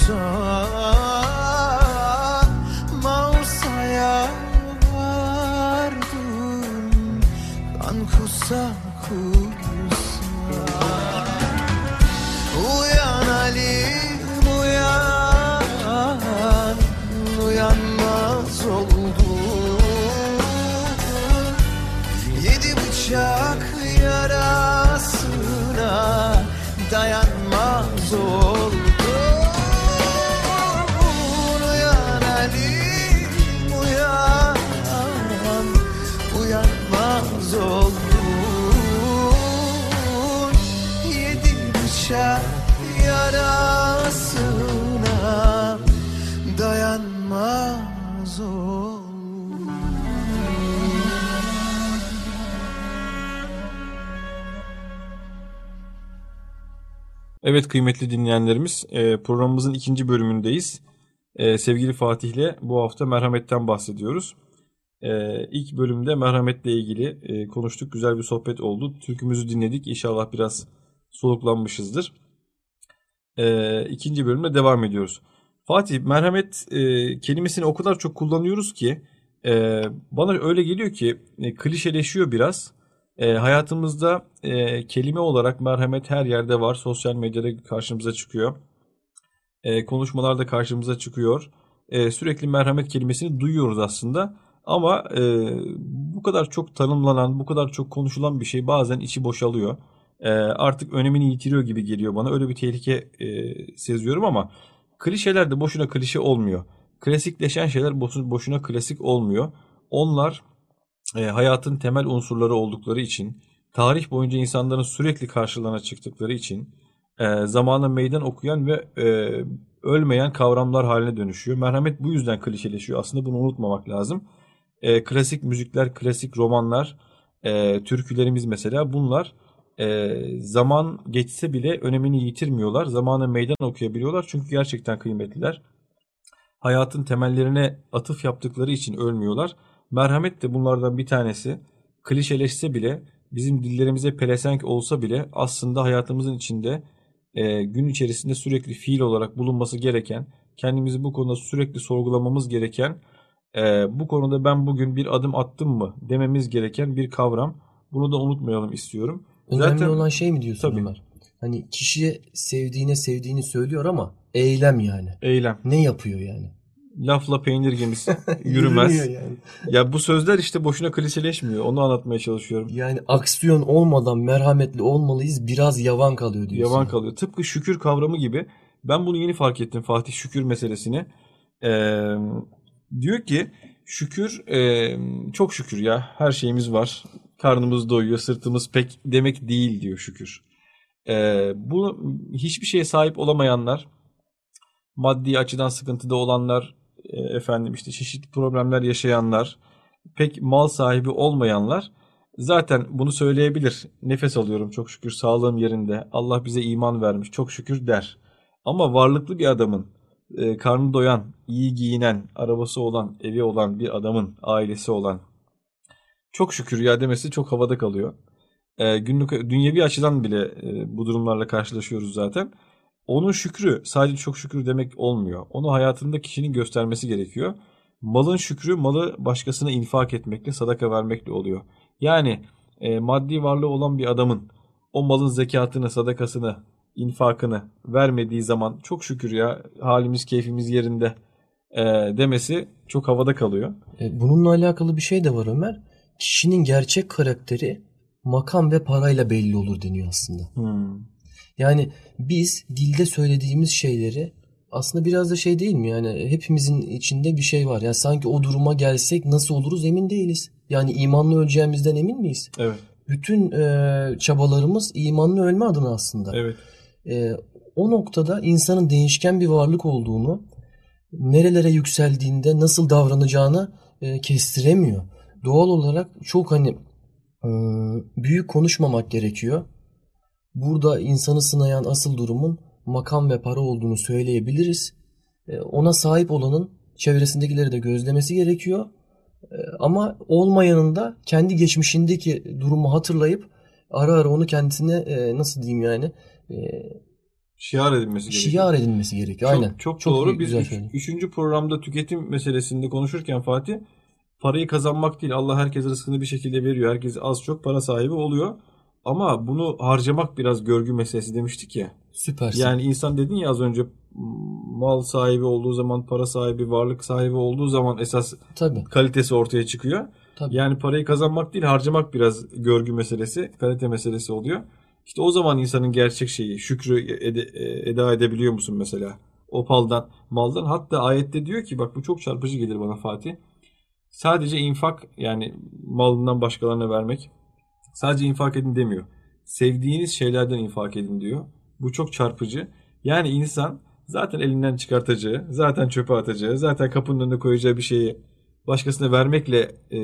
kusa Mausa'ya vardım Gan kusa kusa. Uyan Halim uyan Uyanmaz oldum Yedi bıçak yarasına dayanmaz oldum
Evet kıymetli dinleyenlerimiz e, programımızın ikinci bölümündeyiz. E, sevgili Fatih'le bu hafta merhametten bahsediyoruz. E, ilk bölümde merhametle ilgili konuştuk. Güzel bir sohbet oldu. Türkümüzü dinledik. İnşallah biraz soluklanmışızdır. İkinci bölümde devam ediyoruz. Fatih merhamet kelimesini o kadar çok kullanıyoruz ki bana öyle geliyor ki klişeleşiyor biraz. E, hayatımızda e, kelime olarak merhamet her yerde var. Sosyal medyada karşımıza çıkıyor. E, konuşmalarda karşımıza çıkıyor. E, sürekli merhamet kelimesini duyuyoruz aslında. Ama e, bu kadar çok tanımlanan, bu kadar çok konuşulan bir şey bazen içi boşalıyor. E, artık önemini yitiriyor gibi geliyor bana. Öyle bir tehlike e, seziyorum ama klişeler de boşuna klişe olmuyor. Klasikleşen şeyler boşu- boşuna klasik olmuyor. Onlar e, hayatın temel unsurları oldukları için, tarih boyunca insanların sürekli karşılarına çıktıkları için e, zamana meydan okuyan ve e, ölmeyen kavramlar haline dönüşüyor. Merhamet bu yüzden klişeleşiyor. Aslında bunu unutmamak lazım. E, klasik müzikler, klasik romanlar, e, türkülerimiz mesela bunlar e, zaman geçse bile önemini yitirmiyorlar. Zamana meydan okuyabiliyorlar çünkü gerçekten kıymetliler. Hayatın temellerine atıf yaptıkları için ölmüyorlar. Merhamet de bunlardan bir tanesi. Klişeleşse bile bizim dillerimize pelesenk olsa bile aslında hayatımızın içinde e, gün içerisinde sürekli fiil olarak bulunması gereken, kendimizi bu konuda sürekli sorgulamamız gereken, e, bu konuda ben bugün bir adım attım mı dememiz gereken bir kavram. Bunu da unutmayalım istiyorum.
Önemli
Zaten-
olan şey mi diyorsun
Tabii.
Ömer? Hani kişi sevdiğine sevdiğini söylüyor ama eylem yani.
Eylem.
Ne yapıyor yani?
Lafla peynir gemisi yürümez.
Yani.
Ya bu sözler işte boşuna klişeleşmiyor. Onu anlatmaya çalışıyorum.
Yani aksiyon olmadan merhametli olmalıyız. Biraz yavan kalıyor diyorsun.
Yavan kalıyor. Tıpkı şükür kavramı gibi. Ben bunu yeni fark ettim Fatih şükür meselesini. Ee, diyor ki şükür e, çok şükür ya her şeyimiz var. Karnımız doyuyor, sırtımız pek demek değil diyor şükür. Ee, bu hiçbir şeye sahip olamayanlar, maddi açıdan sıkıntıda olanlar, efendim işte çeşitli problemler yaşayanlar, pek mal sahibi olmayanlar zaten bunu söyleyebilir. Nefes alıyorum çok şükür sağlığım yerinde. Allah bize iman vermiş çok şükür der. Ama varlıklı bir adamın, e, karnı doyan, iyi giyinen, arabası olan, evi olan bir adamın, ailesi olan çok şükür ya demesi çok havada kalıyor. E, günlük dünyevi açıdan bile e, bu durumlarla karşılaşıyoruz zaten. Onun şükrü sadece çok şükür demek olmuyor. Onu hayatında kişinin göstermesi gerekiyor. Malın şükrü malı başkasına infak etmekle, sadaka vermekle oluyor. Yani e, maddi varlığı olan bir adamın o malın zekatını, sadakasını, infakını vermediği zaman çok şükür ya halimiz, keyfimiz yerinde e, demesi çok havada kalıyor.
E, Bununla alakalı bir şey de var Ömer. Kişinin gerçek karakteri makam ve parayla belli olur deniyor aslında.
Hmm.
Yani biz dilde söylediğimiz şeyleri aslında biraz da şey değil mi? Yani hepimizin içinde bir şey var. Yani sanki o duruma gelsek nasıl oluruz emin değiliz. Yani imanlı öleceğimizden emin miyiz?
Evet,
Bütün e, çabalarımız imanlı ölme adına aslında.
evet.
E, o noktada insanın değişken bir varlık olduğunu, nerelere yükseldiğinde nasıl davranacağını e, kestiremiyor. Doğal olarak çok hani e, büyük konuşmamak gerekiyor. Burada insanı sınayan asıl durumun makam ve para olduğunu söyleyebiliriz. E, ona sahip olanın çevresindekileri de gözlemesi gerekiyor. E, ama olmayanın da kendi geçmişindeki durumu hatırlayıp ara ara onu kendisine e, nasıl diyeyim yani
Şiar edilmesi gerekiyor.
şiar edilmesi gerekiyor.
Çok,
Aynen.
çok,
Çok
doğru.
iyi,
Biz üç- üçüncü programda tüketim meselesinde konuşurken Fatih parayı kazanmak değil. Allah herkese rızkını bir şekilde veriyor. Herkes az çok para sahibi oluyor. Ama bunu harcamak biraz görgü meselesi demiştik ya.
Süpersin.
Yani insan dedin ya az önce mal sahibi olduğu zaman, para sahibi, varlık sahibi olduğu zaman esas
Tabii.
kalitesi ortaya çıkıyor.
Tabii.
Yani parayı kazanmak değil harcamak biraz görgü meselesi, kalite meselesi oluyor. İşte o zaman insanın gerçek şeyi, şükrü ede- e, eda edebiliyor musun mesela? O paldan, maldan. Hatta ayette diyor ki bak bu çok çarpıcı gelir bana Fatih. Sadece infak yani malından başkalarına vermek. Sadece infak edin demiyor. Sevdiğiniz şeylerden infak edin diyor. Bu çok çarpıcı. Yani insan zaten elinden çıkartacağı, zaten çöpe atacağı, zaten kapının önüne koyacağı bir şeyi başkasına vermekle e,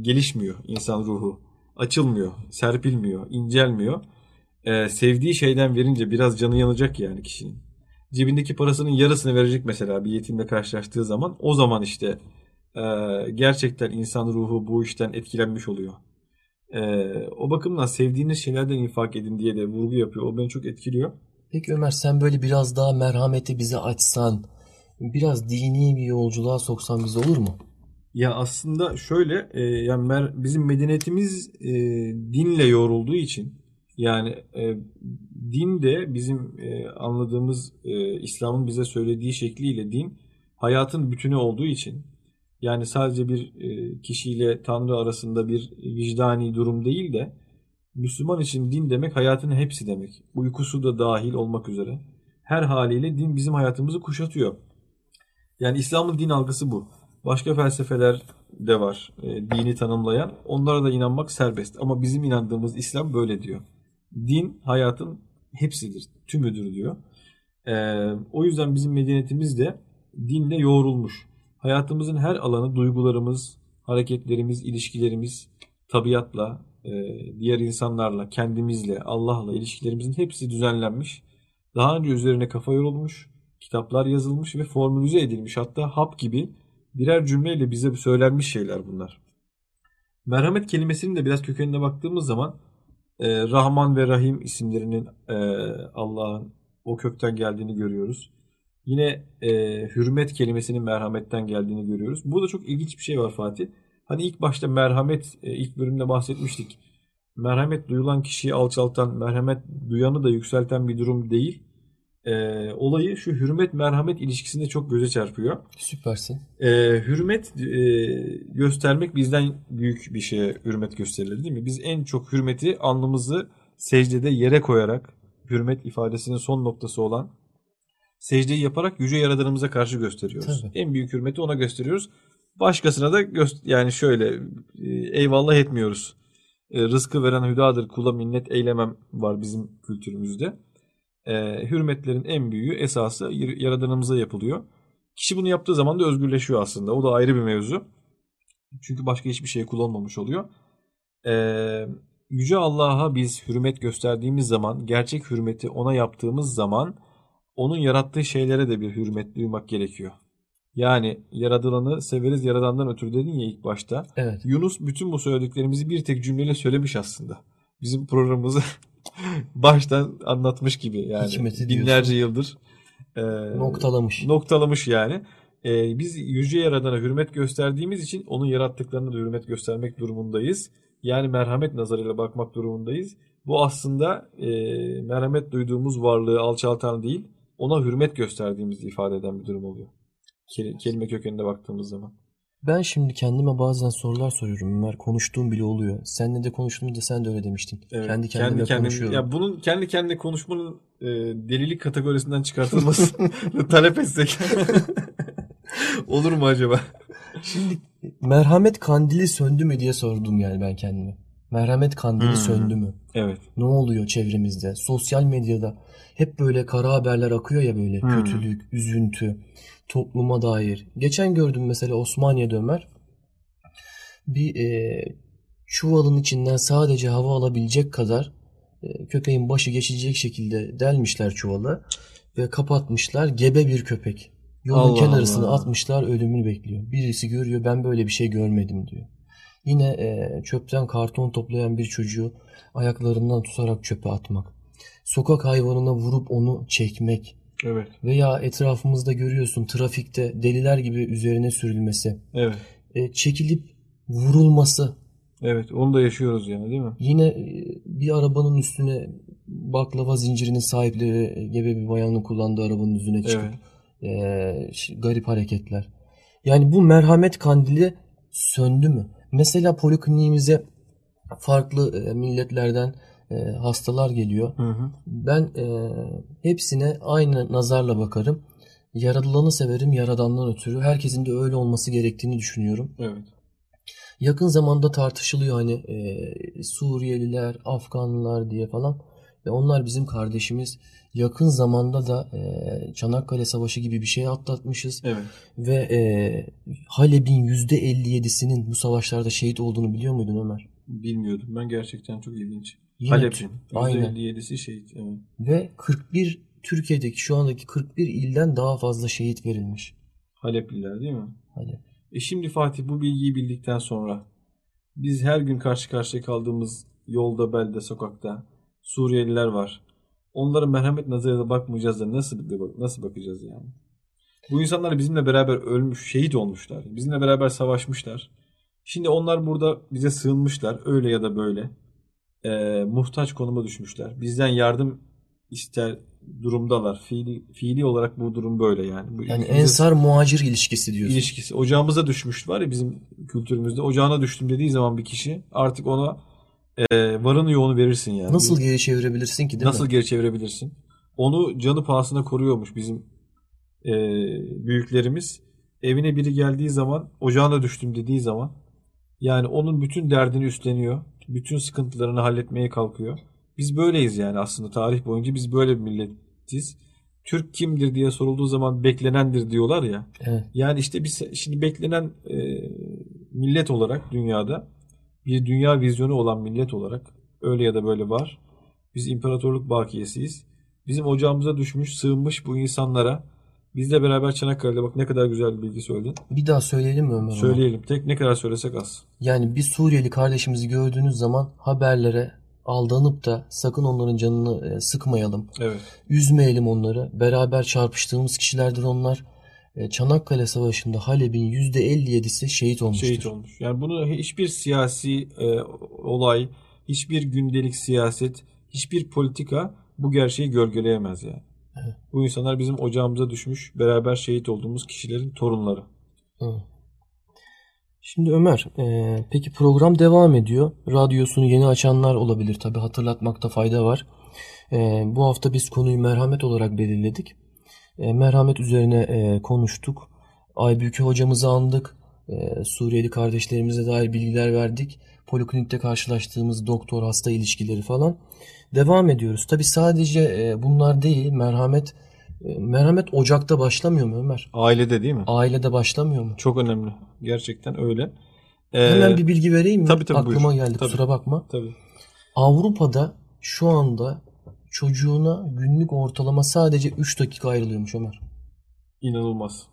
gelişmiyor insan ruhu. Açılmıyor, serpilmiyor, incelmiyor. E, sevdiği şeyden verince biraz canı yanacak yani kişinin. Cebindeki parasının yarısını verecek mesela bir yetimle karşılaştığı zaman o zaman işte e, gerçekten insan ruhu bu işten etkilenmiş oluyor. E, o bakımdan sevdiğiniz şeylerden infak edin diye de vurgu yapıyor. O beni çok etkiliyor.
Peki Ömer sen böyle biraz daha merhameti bize açsan, biraz dini bir yolculuğa soksan bize olur mu?
Ya aslında şöyle e, yani mer- bizim medeniyetimiz e, dinle yoğrulduğu için yani e, din de bizim e, anladığımız e, İslam'ın bize söylediği şekliyle din hayatın bütünü olduğu için yani sadece bir e, kişiyle Tanrı arasında bir vicdani durum değil de Müslüman için din demek hayatın hepsi demek. Uykusu da dahil olmak üzere. Her haliyle din bizim hayatımızı kuşatıyor. Yani İslam'ın din algısı bu. Başka felsefeler de var e, dini tanımlayan. Onlara da inanmak serbest. Ama bizim inandığımız İslam böyle diyor. Din hayatın hepsidir, tümüdür diyor. E, o yüzden bizim medeniyetimiz de dinle yoğrulmuş. Hayatımızın her alanı duygularımız, hareketlerimiz, ilişkilerimiz, tabiatla, e, diğer insanlarla, kendimizle, Allah'la ilişkilerimizin hepsi düzenlenmiş. Daha önce üzerine kafa yorulmuş, kitaplar yazılmış ve formülize edilmiş. Hatta hap gibi birer cümleyle bize söylenmiş şeyler bunlar. Merhamet kelimesinin de biraz kökenine baktığımız zaman e, Rahman ve Rahim isimlerinin e, Allah'ın o kökten geldiğini görüyoruz. Yine e, hürmet kelimesinin merhametten geldiğini görüyoruz. Burada çok ilginç bir şey var Fatih. Hani ilk başta merhamet, e, ilk bölümde bahsetmiştik. Merhamet duyulan kişiyi alçaltan, merhamet duyanı da yükselten bir durum değil. E, olayı şu hürmet merhamet ilişkisinde çok göze çarpıyor.
Süpersin.
E, hürmet e, göstermek bizden büyük bir şeye hürmet gösterilir değil mi? Biz en çok hürmeti alnımızı secdede yere koyarak hürmet ifadesinin son noktası olan secdeyi yaparak yüce yaradanımıza karşı gösteriyoruz.
Tabii.
En büyük hürmeti ona gösteriyoruz. Başkasına da göst yani şöyle e, eyvallah etmiyoruz. E, rızkı veren hüdadır kula minnet eylemem var bizim kültürümüzde. E, hürmetlerin en büyüğü esası yaradanımıza yapılıyor. Kişi bunu yaptığı zaman da özgürleşiyor aslında. O da ayrı bir mevzu. Çünkü başka hiçbir şeye kullanmamış oluyor. Ee, Yüce Allah'a biz hürmet gösterdiğimiz zaman, gerçek hürmeti ona yaptığımız zaman onun yarattığı şeylere de bir hürmet duymak gerekiyor. Yani yaradılanı severiz yaradandan ötürü dedin ya ilk başta.
Evet.
Yunus bütün bu söylediklerimizi bir tek cümleyle söylemiş aslında. Bizim programımızı baştan anlatmış gibi yani.
Hikmeti
binlerce yıldır. e,
Noktalamış.
noktalamış yani. Ee, biz yüce yaradana hürmet gösterdiğimiz için onun yarattıklarına da hürmet göstermek durumundayız. Yani merhamet nazarıyla bakmak durumundayız. Bu aslında e, merhamet duyduğumuz varlığı alçaltan değil, ona hürmet gösterdiğimizi ifade eden bir durum oluyor. Ke- Kelime kökenine baktığımız zaman.
Ben şimdi kendime bazen sorular soruyorum Ömer. Konuştuğum bile oluyor. Seninle de konuştuğumda sen de öyle demiştin.
Evet,
kendi kendime
kendime-
konuşuyorum.
Ya bunun kendi kendine konuşmanın e, delilik kategorisinden çıkartılmasını talep etsek olur mu acaba?
Şimdi merhamet kandili söndü mü diye sordum yani ben kendime. Merhamet kandili
Hmm.
söndü mü?
Evet.
Ne oluyor çevremizde? Sosyal medyada hep böyle kara haberler akıyor ya böyle.
Hmm.
Kötülük, üzüntü, topluma dair. Geçen gördüm mesela Osmaniye'de Ömer. bir e, çuvalın içinden sadece hava alabilecek kadar e, köpeğin başı geçecek şekilde delmişler çuvalı ve kapatmışlar gebe bir köpek. Yolun
Allah
kenarısına
Allah.
atmışlar ölümünü bekliyor. Birisi görüyor ben böyle bir şey görmedim diyor. Yine e, çöpten karton toplayan bir çocuğu ayaklarından tutarak çöpe atmak. Sokak hayvanına vurup onu çekmek.
Evet.
Veya etrafımızda görüyorsun trafikte deliler gibi üzerine sürülmesi.
Evet.
E, çekilip vurulması.
Evet. Onu da yaşıyoruz yani değil mi?
Yine e, bir arabanın üstüne baklava zincirinin sahipleri gebe bir bayanın kullandığı arabanın üzerine çıkıp
Evet.
e, garip hareketler. Yani bu merhamet kandili söndü mü? Mesela polikliniğimize farklı e, milletlerden e, hastalar geliyor.
Hı hı.
Ben e, hepsine aynı nazarla bakarım. Yaradılanı severim yaradandan ötürü. Herkesin de öyle olması gerektiğini düşünüyorum.
Evet.
Yakın zamanda tartışılıyor hani e, Suriyeliler, Afganlılar diye falan. Ve onlar bizim kardeşimiz. Yakın zamanda da e, Çanakkale Savaşı gibi bir şey atlatmışız.
Evet.
Ve e, Halep'in %57'sinin bu savaşlarda şehit olduğunu biliyor muydun Ömer?
Bilmiyordum. Ben gerçekten çok ilginç. Halep'in.
Aynen.
%57'si şehit. Evet.
Ve 41 Türkiye'deki şu andaki 41 ilden daha fazla şehit verilmiş.
Halepliler değil mi?
Halep.
E şimdi Fatih bu bilgiyi bildikten sonra biz her gün karşı karşıya kaldığımız yolda, belde, sokakta Suriyeliler var. Onlara merhamet nazarıyla bakmayacağız da nasıl nasıl bakacağız yani? Bu insanlar bizimle beraber ölmüş, şehit olmuşlar. Bizimle beraber savaşmışlar. Şimdi onlar burada bize sığınmışlar. Öyle ya da böyle. Ee, muhtaç konuma düşmüşler. Bizden yardım ister durumdalar. Fiili, fiili olarak bu durum böyle yani. Bu
Yani ensar muhacir ilişkisi diyorsun.
ilişkisi. Ocağımıza düşmüş var ya bizim kültürümüzde. Ocağına düştüm dediği zaman bir kişi artık ona e, varını yoğunu verirsin yani.
Nasıl geri çevirebilirsin ki değil
Nasıl
mi?
geri çevirebilirsin? Onu canı pahasına koruyormuş bizim e, büyüklerimiz. Evine biri geldiği zaman ocağına düştüm dediği zaman yani onun bütün derdini üstleniyor. Bütün sıkıntılarını halletmeye kalkıyor. Biz böyleyiz yani aslında tarih boyunca biz böyle bir milletiz. Türk kimdir diye sorulduğu zaman beklenendir diyorlar ya.
Evet.
Yani işte biz şimdi beklenen e, millet olarak dünyada bir dünya vizyonu olan millet olarak öyle ya da böyle var. Biz imparatorluk bakiyesiyiz. Bizim ocağımıza düşmüş, sığınmış bu insanlara bizle beraber Çanakkale'de bak ne kadar güzel bir bilgi söyledin.
Bir daha söyleyelim mi Ömer?
Söyleyelim. Tek ne kadar söylesek az.
Yani bir Suriyeli kardeşimizi gördüğünüz zaman haberlere aldanıp da sakın onların canını e, sıkmayalım.
Evet.
Üzmeyelim onları. Beraber çarpıştığımız kişilerdir onlar. E, Çanakkale Savaşı'nda Halep'in %57'si şehit olmuştur.
Şehit olmuş. Yani bunu hiçbir siyasi e, olay, hiçbir gündelik siyaset, hiçbir politika bu gerçeği gölgeleyemez yani.
Evet.
Bu insanlar bizim ocağımıza düşmüş, beraber şehit olduğumuz kişilerin torunları.
Şimdi Ömer, e, peki program devam ediyor. Radyosunu yeni açanlar olabilir tabi hatırlatmakta fayda var. E, bu hafta biz konuyu merhamet olarak belirledik. E, merhamet üzerine e, konuştuk. Aybüke hocamızı andık. E, Suriyeli kardeşlerimize dair bilgiler verdik. Poliklinikte karşılaştığımız doktor hasta ilişkileri falan. Devam ediyoruz. Tabi sadece e, bunlar değil, merhamet e, merhamet ocakta başlamıyor mu Ömer?
Ailede değil mi?
Ailede başlamıyor mu?
Çok önemli. Gerçekten öyle. Ee,
Hemen bir bilgi vereyim mi?
tabii, tabii,
Aklıma
buyur.
geldi
Tabii.
kusura bakma.
Tabii.
Avrupa'da şu anda çocuğuna günlük ortalama sadece 3 dakika ayrılıyormuş Ömer.
İnanılmaz.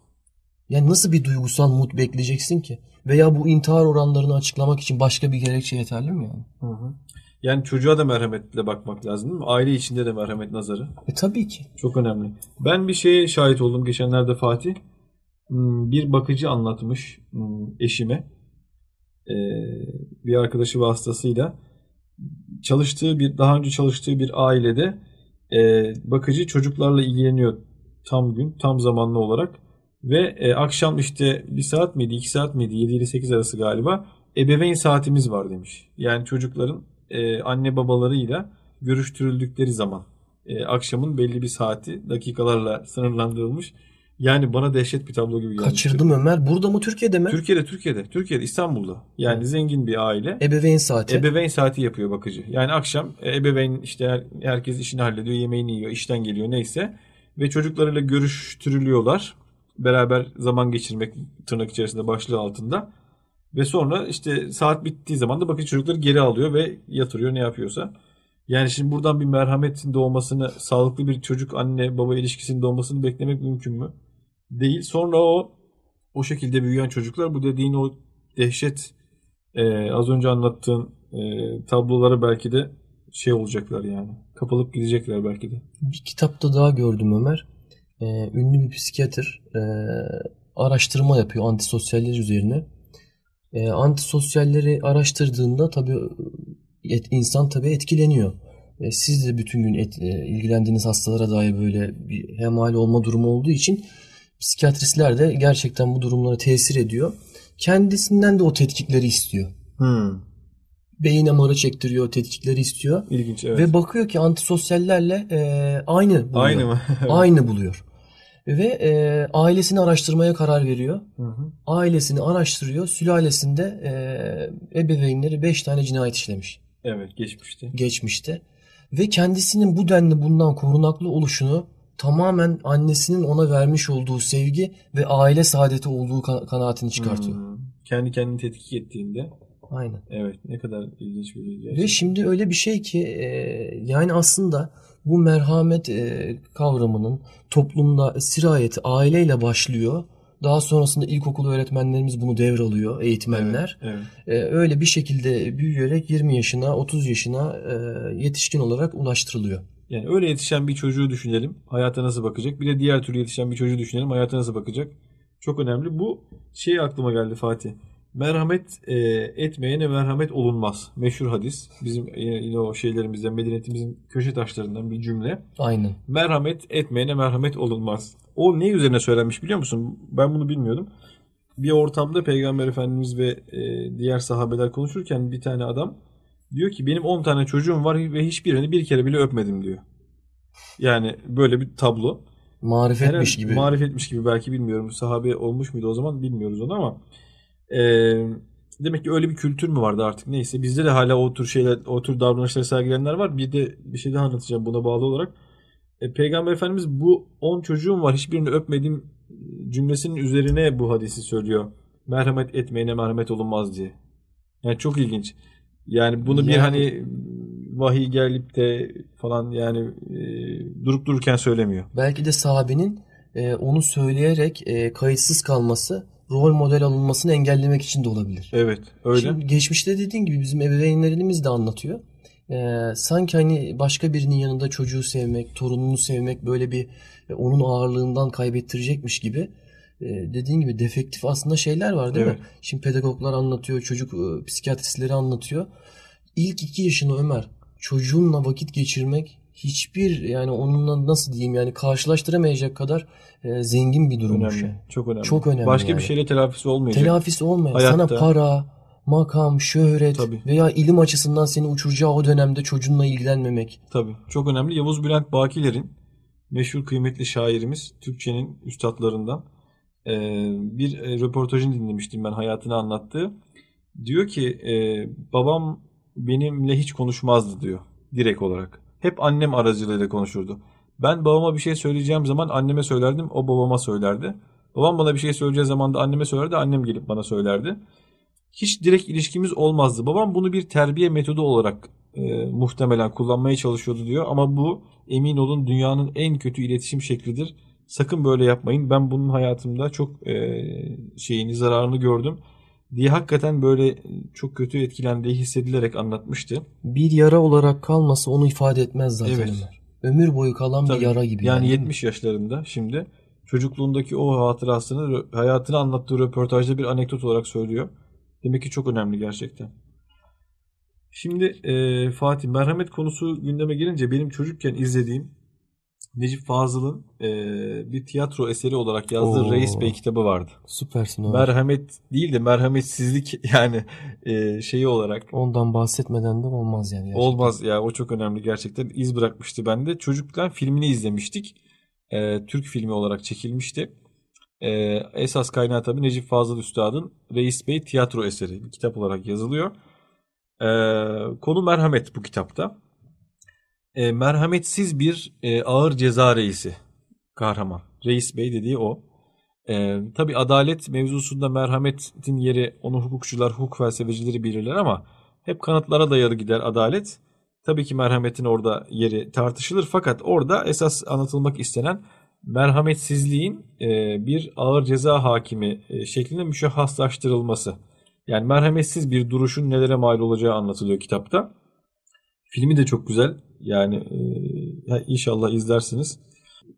Yani nasıl bir duygusal mut bekleyeceksin ki? Veya bu intihar oranlarını açıklamak için başka bir gerekçe yeterli mi yani?
Yani çocuğa da merhametle bakmak lazım değil mi? Aile içinde de merhamet nazarı.
E tabii ki.
Çok önemli. Ben bir şeye şahit oldum geçenlerde Fatih. Hmm, Bir bakıcı anlatmış hmm, eşime. Ee, Bir arkadaşı vasıtasıyla. Çalıştığı bir, daha önce çalıştığı bir ailede e, bakıcı çocuklarla ilgileniyor tam gün, tam zamanlı olarak. Ve e, akşam işte bir saat miydi, iki saat miydi, 7 ile 8 arası galiba ebeveyn saatimiz var demiş. Yani çocukların e, anne babalarıyla görüştürüldükleri zaman e, akşamın belli bir saati dakikalarla sınırlandırılmış. Yani bana dehşet bir tablo gibi gelmişti.
Kaçırdım Ömer. Burada mı Türkiye'de mi?
Türkiye'de, Türkiye'de, Türkiye'de, İstanbul'da. Yani zengin bir aile.
Ebeveyn saati.
Ebeveyn saati yapıyor bakıcı. Yani akşam e, ebeveyn işte her- herkes işini hallediyor, yemeğini yiyor, işten geliyor neyse. Ve çocuklarıyla görüştürülüyorlar. Beraber zaman geçirmek tırnak içerisinde başlığı altında. Ve sonra işte saat bittiği zaman da bakın çocukları geri alıyor ve yatırıyor ne yapıyorsa. Yani şimdi buradan bir merhametin doğmasını, sağlıklı bir çocuk anne baba ilişkisinin doğmasını beklemek mümkün mü? Değil. Sonra o o şekilde büyüyen çocuklar bu dediğin o dehşet e, az önce anlattığın e, tablolara belki de şey olacaklar yani. Kapılıp gidecekler belki de.
Bir kitapta daha gördüm Ömer. Ee, ünlü bir psikiyatr e, araştırma yapıyor antisosyaller üzerine. E, antisosyalleri araştırdığında tabii et, insan tabii etkileniyor. E, siz de bütün gün et, e, ilgilendiğiniz hastalara dair böyle bir hemhal olma durumu olduğu için psikiyatristler de gerçekten bu durumlara tesir ediyor. Kendisinden de o tetkikleri istiyor.
Hmm.
Beyin MR'ı çektiriyor, tetkikleri istiyor.
İlginç evet.
Ve bakıyor ki antisosyallerle e, aynı buluyor.
Aynı mı?
Aynı buluyor. Ve e, ailesini araştırmaya karar veriyor.
Hı hı.
Ailesini araştırıyor. Sülalesinde e, ebeveynleri 5 tane cinayet işlemiş
Evet geçmişti.
geçmişte. Ve kendisinin bu denli bundan korunaklı oluşunu tamamen annesinin ona vermiş olduğu sevgi ve aile saadeti olduğu ka- kanaatini çıkartıyor.
Hmm. Kendi kendini tetkik ettiğinde
Aynen.
evet ne kadar ilginç bir bilgi.
Ve şimdi öyle bir şey ki e, yani aslında bu merhamet e, kavramının toplumda sirayeti aileyle başlıyor. Daha sonrasında ilkokul öğretmenlerimiz bunu devralıyor, eğitmenler.
Evet,
E, öyle bir şekilde büyüyerek 20 yaşına, 30 yaşına e, yetişkin olarak ulaştırılıyor.
Yani öyle yetişen bir çocuğu düşünelim. Hayata nasıl bakacak? Bir de diğer türlü yetişen bir çocuğu düşünelim. Hayata nasıl bakacak? Çok önemli. Bu şey aklıma geldi Fatih. Merhamet e, etmeyene merhamet olunmaz. Meşhur hadis. Bizim e, yine o şeylerimizden, medeniyetimizin köşe taşlarından bir cümle.
Aynen.
Merhamet etmeyene merhamet olunmaz. O ne üzerine söylenmiş biliyor musun? Ben bunu bilmiyordum. Bir ortamda Peygamber Efendimiz ve e, diğer sahabeler konuşurken bir tane adam diyor ki benim 10 tane çocuğum var ve hiçbirini bir kere bile öpmedim diyor. Yani böyle bir tablo.
Marifetmiş
Herhalde
gibi.
Marifetmiş gibi belki bilmiyorum. Sahabe olmuş muydu o zaman bilmiyoruz onu ama e, demek ki öyle bir kültür mü vardı artık neyse. Bizde de hala o tür şeyler, o tür davranışları sergileyenler var. Bir de bir şey daha anlatacağım buna bağlı olarak. E, Peygamber Efendimiz bu 10 çocuğum var hiçbirini öpmedim cümlesinin üzerine bu hadisi söylüyor. Merhamet etmeyene merhamet olunmaz diye. Yani çok ilginç. Yani bunu bir
Yani-
hani vahiy gelip de falan yani e, durup dururken söylemiyor.
Belki de sahabenin e, onu söyleyerek e, kayıtsız kalması rol model alınmasını engellemek için de olabilir.
Evet öyle.
Şimdi geçmişte dediğin gibi bizim ebeveynlerimiz de anlatıyor. Ee, sanki hani başka birinin yanında çocuğu sevmek, torununu sevmek böyle bir e, onun ağırlığından kaybettirecekmiş gibi. E, dediğin gibi defektif aslında şeyler var değil mi?
Evet.
Şimdi pedagoglar anlatıyor, çocuk e, psikiyatristleri anlatıyor. İlk iki yaşını Ömer çocuğunla vakit geçirmek hiçbir yani onunla nasıl diyeyim yani karşılaştıramayacak kadar e, zengin bir durummuş.
önemli. Çok önemli.
Çok önemli
Başka
yani.
bir şeyle telafisi olmayacak.
Telafisi olmayan
Hayatta.
sana para, makam, şöhret
Tabii.
veya ilim açısından seni uçuracağı o dönemde çocuğunla ilgilenmemek.
Tabii. Çok önemli. Yavuz Bülent Bakiler'in meşhur kıymetli şairimiz Türkçenin üstadlarından bir e, röportajını dinlemiştim ben hayatını anlattığı. Diyor ki e, babam benimle hiç konuşmazdı diyor direkt olarak. Hep annem aracılığıyla konuşurdu. Ben babama bir şey söyleyeceğim zaman anneme söylerdim, o babama söylerdi. Babam bana bir şey söyleyeceği zaman da anneme söylerdi, annem gelip bana söylerdi. Hiç direkt ilişkimiz olmazdı. Babam bunu bir terbiye metodu olarak e, muhtemelen kullanmaya çalışıyordu diyor. Ama bu emin olun dünyanın en kötü iletişim şeklidir. Sakın böyle yapmayın. Ben bunun hayatımda çok e, şeyini zararını gördüm diye hakikaten böyle çok kötü etkilendiği hissedilerek anlatmıştı.
Bir yara olarak kalması onu ifade etmez zaten
Evet.
Ömür boyu kalan
Tabii.
bir yara gibi.
Yani
mi?
70 yaşlarında şimdi çocukluğundaki o hatırasını hayatını anlattığı röportajda bir anekdot olarak söylüyor. Demek ki çok önemli gerçekten. Şimdi e, Fatih merhamet konusu gündeme gelince benim çocukken izlediğim Necip Fazıl'ın e, bir tiyatro eseri olarak yazdığı
Oo.
Reis Bey kitabı vardı.
Süpersin Ömer.
Merhamet değil de merhametsizlik yani e, şeyi olarak
Ondan bahsetmeden de olmaz yani. gerçekten.
Olmaz ya o çok önemli gerçekten iz bırakmıştı bende. Çocukken filmini izlemiştik. Ee, Türk filmi olarak çekilmişti. Ee, esas kaynağı tabii Necip Fazıl Üstad'ın Reis Bey tiyatro eseri kitap olarak yazılıyor. Ee, konu merhamet bu kitapta. Ee, merhametsiz bir e, ağır ceza reisi kahraman. Reis Bey dediği o. Ee, tabii adalet mevzusunda merhametin yeri onu hukukçular, hukuk felsefecileri belirler ama hep kanıtlara dayalı gider adalet. Tabii ki merhametin orada yeri tartışılır fakat orada esas anlatılmak istenen merhametsizliğin e, bir ağır ceza hakimi e, şeklinde müşahhaslaştırılması. Yani merhametsiz bir duruşun nelere mal olacağı anlatılıyor kitapta. Filmi de çok güzel. Yani e, inşallah izlersiniz.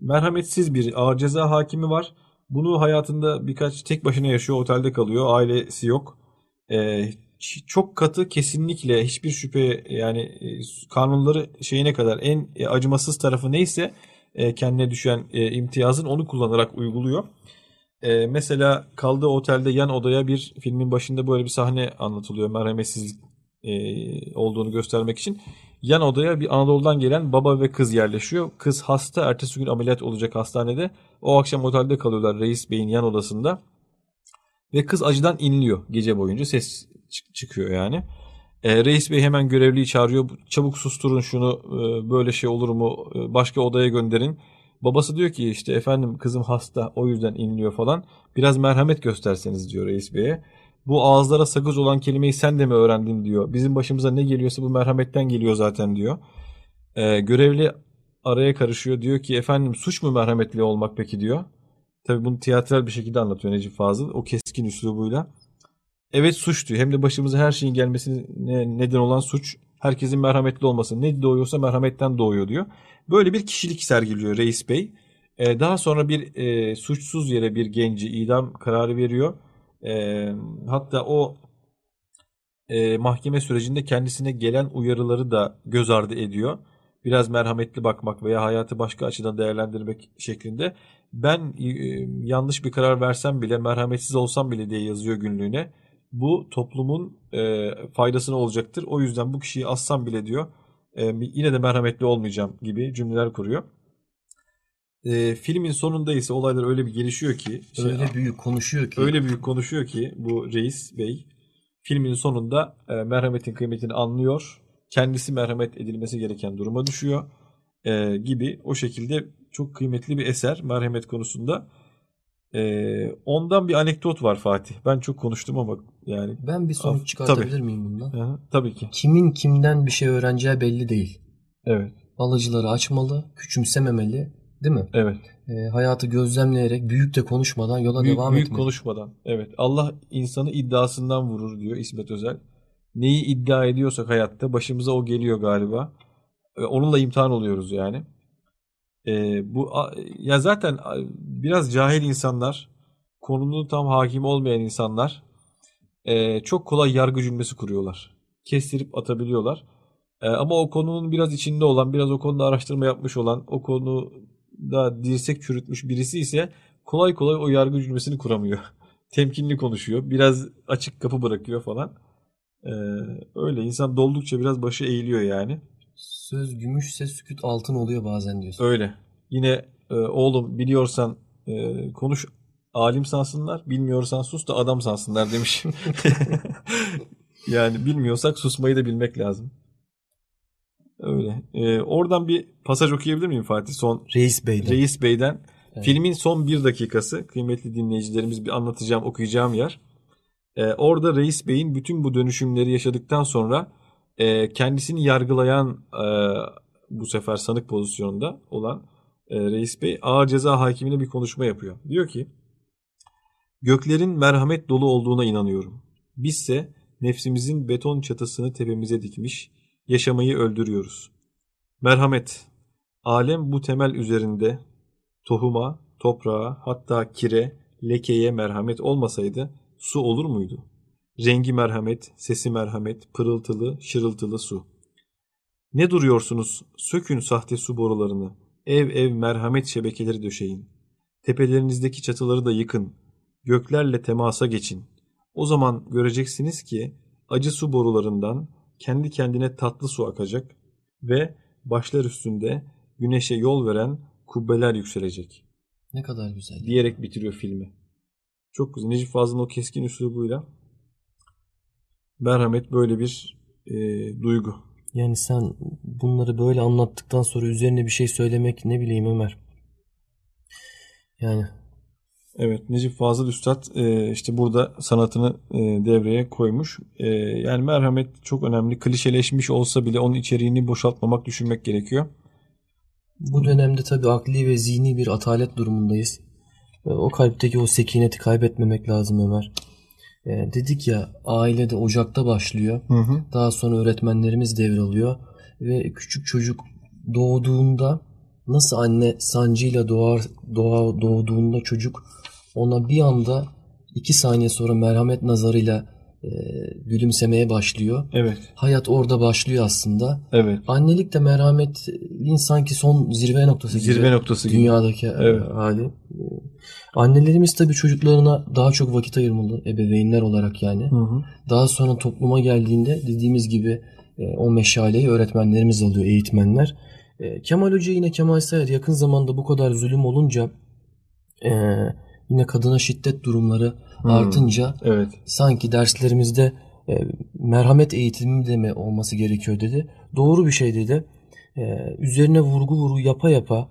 Merhametsiz bir ağır ceza hakimi var. Bunu hayatında birkaç tek başına yaşıyor, otelde kalıyor, ailesi yok. E, çok katı kesinlikle hiçbir şüphe yani e, kanunları şeyine kadar en e, acımasız tarafı neyse e, kendine düşen e, imtiyazın onu kullanarak uyguluyor. E, mesela kaldığı otelde yan odaya bir filmin başında böyle bir sahne anlatılıyor merhametsizlik e, olduğunu göstermek için. Yan odaya bir Anadolu'dan gelen baba ve kız yerleşiyor. Kız hasta, ertesi gün ameliyat olacak hastanede. O akşam otelde kalıyorlar Reis Bey'in yan odasında. Ve kız acıdan inliyor gece boyunca. Ses çıkıyor yani. E, reis bey hemen görevliyi çağırıyor. Çabuk susturun şunu. E, böyle şey olur mu? E, başka odaya gönderin. Babası diyor ki işte efendim kızım hasta o yüzden inliyor falan. Biraz merhamet gösterseniz diyor reis beye. Bu ağızlara sakız olan kelimeyi sen de mi öğrendin diyor. Bizim başımıza ne geliyorsa bu merhametten geliyor zaten diyor. E, görevli araya karışıyor. Diyor ki efendim suç mu merhametli olmak peki diyor. Tabii bunu tiyatral bir şekilde anlatıyor Necip Fazıl. O keskin üslubuyla. Evet suçtu. Hem de başımıza her şeyin gelmesine neden olan suç. Herkesin merhametli olması. Ne doğuyorsa merhametten doğuyor diyor. Böyle bir kişilik sergiliyor Reis Bey. Ee, daha sonra bir e, suçsuz yere bir genci idam kararı veriyor. E, hatta o e, mahkeme sürecinde kendisine gelen uyarıları da göz ardı ediyor. Biraz merhametli bakmak veya hayatı başka açıdan değerlendirmek şeklinde. Ben e, yanlış bir karar versem bile, merhametsiz olsam bile diye yazıyor günlüğüne bu toplumun e, faydasına olacaktır. O yüzden bu kişiyi assam bile diyor e, yine de merhametli olmayacağım gibi cümleler kuruyor. E, filmin sonunda ise olaylar öyle bir gelişiyor ki
şey, öyle büyük konuşuyor ki
öyle büyük konuşuyor ki bu reis bey filmin sonunda e, merhametin kıymetini anlıyor. Kendisi merhamet edilmesi gereken duruma düşüyor e, gibi o şekilde çok kıymetli bir eser merhamet konusunda. Ee, ondan bir anekdot var Fatih. Ben çok konuştum ama yani.
Ben bir sonuç çıkartabilir
tabii.
miyim bundan?
Aha, tabii ki.
Kimin kimden bir şey öğreneceği belli değil.
Evet.
Alıcıları açmalı, küçümsememeli, değil mi?
Evet.
E, hayatı gözlemleyerek, büyük de konuşmadan yola
büyük,
devam
büyük
etmeli.
konuşmadan. Evet. Allah insanı iddiasından vurur diyor İsmet Özel. Neyi iddia ediyorsak hayatta başımıza o geliyor galiba. E, onunla imtihan oluyoruz yani. E, bu ya zaten biraz cahil insanlar, konunun tam hakim olmayan insanlar e, çok kolay yargı cümlesi kuruyorlar. Kestirip atabiliyorlar. E, ama o konunun biraz içinde olan, biraz o konuda araştırma yapmış olan, o konuda dirsek çürütmüş birisi ise kolay kolay o yargı cümlesini kuramıyor. Temkinli konuşuyor. Biraz açık kapı bırakıyor falan. Ee, öyle insan doldukça biraz başı eğiliyor yani.
Söz gümüşse sükut altın oluyor bazen diyorsun.
Öyle. Yine e, oğlum biliyorsan e, konuş alim sansınlar, bilmiyorsan sus da adam sansınlar demiş. yani bilmiyorsak susmayı da bilmek lazım. Öyle. E, oradan bir pasaj okuyabilir miyim Fatih? Son
Reis Bey'den.
Reis Bey'den. Evet. Filmin son bir dakikası. Kıymetli dinleyicilerimiz bir anlatacağım, okuyacağım yer. E, orada Reis Bey'in bütün bu dönüşümleri yaşadıktan sonra e, kendisini yargılayan e, bu sefer sanık pozisyonunda olan e, Reis Bey ağır ceza hakimine bir konuşma yapıyor. Diyor ki Göklerin merhamet dolu olduğuna inanıyorum. Bizse nefsimizin beton çatısını tepemize dikmiş, yaşamayı öldürüyoruz. Merhamet, alem bu temel üzerinde tohuma, toprağa, hatta kire, lekeye merhamet olmasaydı su olur muydu? Rengi merhamet, sesi merhamet, pırıltılı, şırıltılı su. Ne duruyorsunuz? Sökün sahte su borularını. Ev ev merhamet şebekeleri döşeyin. Tepelerinizdeki çatıları da yıkın. Göklerle temasa geçin. O zaman göreceksiniz ki acı su borularından kendi kendine tatlı su akacak ve başlar üstünde güneşe yol veren kubbeler yükselecek.
Ne kadar güzel.
Diyerek bitiriyor filmi. Çok güzel. Necip Fazıl'ın o keskin üslubuyla merhamet böyle bir e, duygu.
Yani sen bunları böyle anlattıktan sonra üzerine bir şey söylemek ne bileyim Ömer. Yani
Evet Necip Fazıl Üstad e, işte burada sanatını e, devreye koymuş. E, yani merhamet çok önemli. Klişeleşmiş olsa bile onun içeriğini boşaltmamak, düşünmek gerekiyor.
Bu dönemde tabii akli ve zihni bir atalet durumundayız. E, O kalpteki o sekineti kaybetmemek lazım Ömer. E, dedik ya ailede ocakta başlıyor.
Hı hı.
Daha sonra öğretmenlerimiz devralıyor. Ve küçük çocuk doğduğunda nasıl anne sancıyla doğar, doğa, doğduğunda çocuk ona bir anda iki saniye sonra merhamet nazarıyla e, gülümsemeye başlıyor.
Evet,
Hayat orada başlıyor aslında.
evet.
Annelik de merhametin sanki son zirve noktası gibi.
Zirve noktası gibi.
Dünyadaki e,
Evet.
hali. E, Annelerimiz tabii çocuklarına daha çok vakit ayırmalı ebeveynler olarak yani.
Hı hı.
Daha sonra topluma geldiğinde dediğimiz gibi e, o meşaleyi öğretmenlerimiz alıyor, eğitmenler. E, Kemal Hoca yine Kemal Sayar yakın zamanda bu kadar zulüm olunca e, yine kadına şiddet durumları
Hmm.
artınca
Evet,
sanki derslerimizde e, merhamet eğitimi de mi olması gerekiyor dedi. Doğru bir şey dedi. E, üzerine vurgu vurgu yapa yapa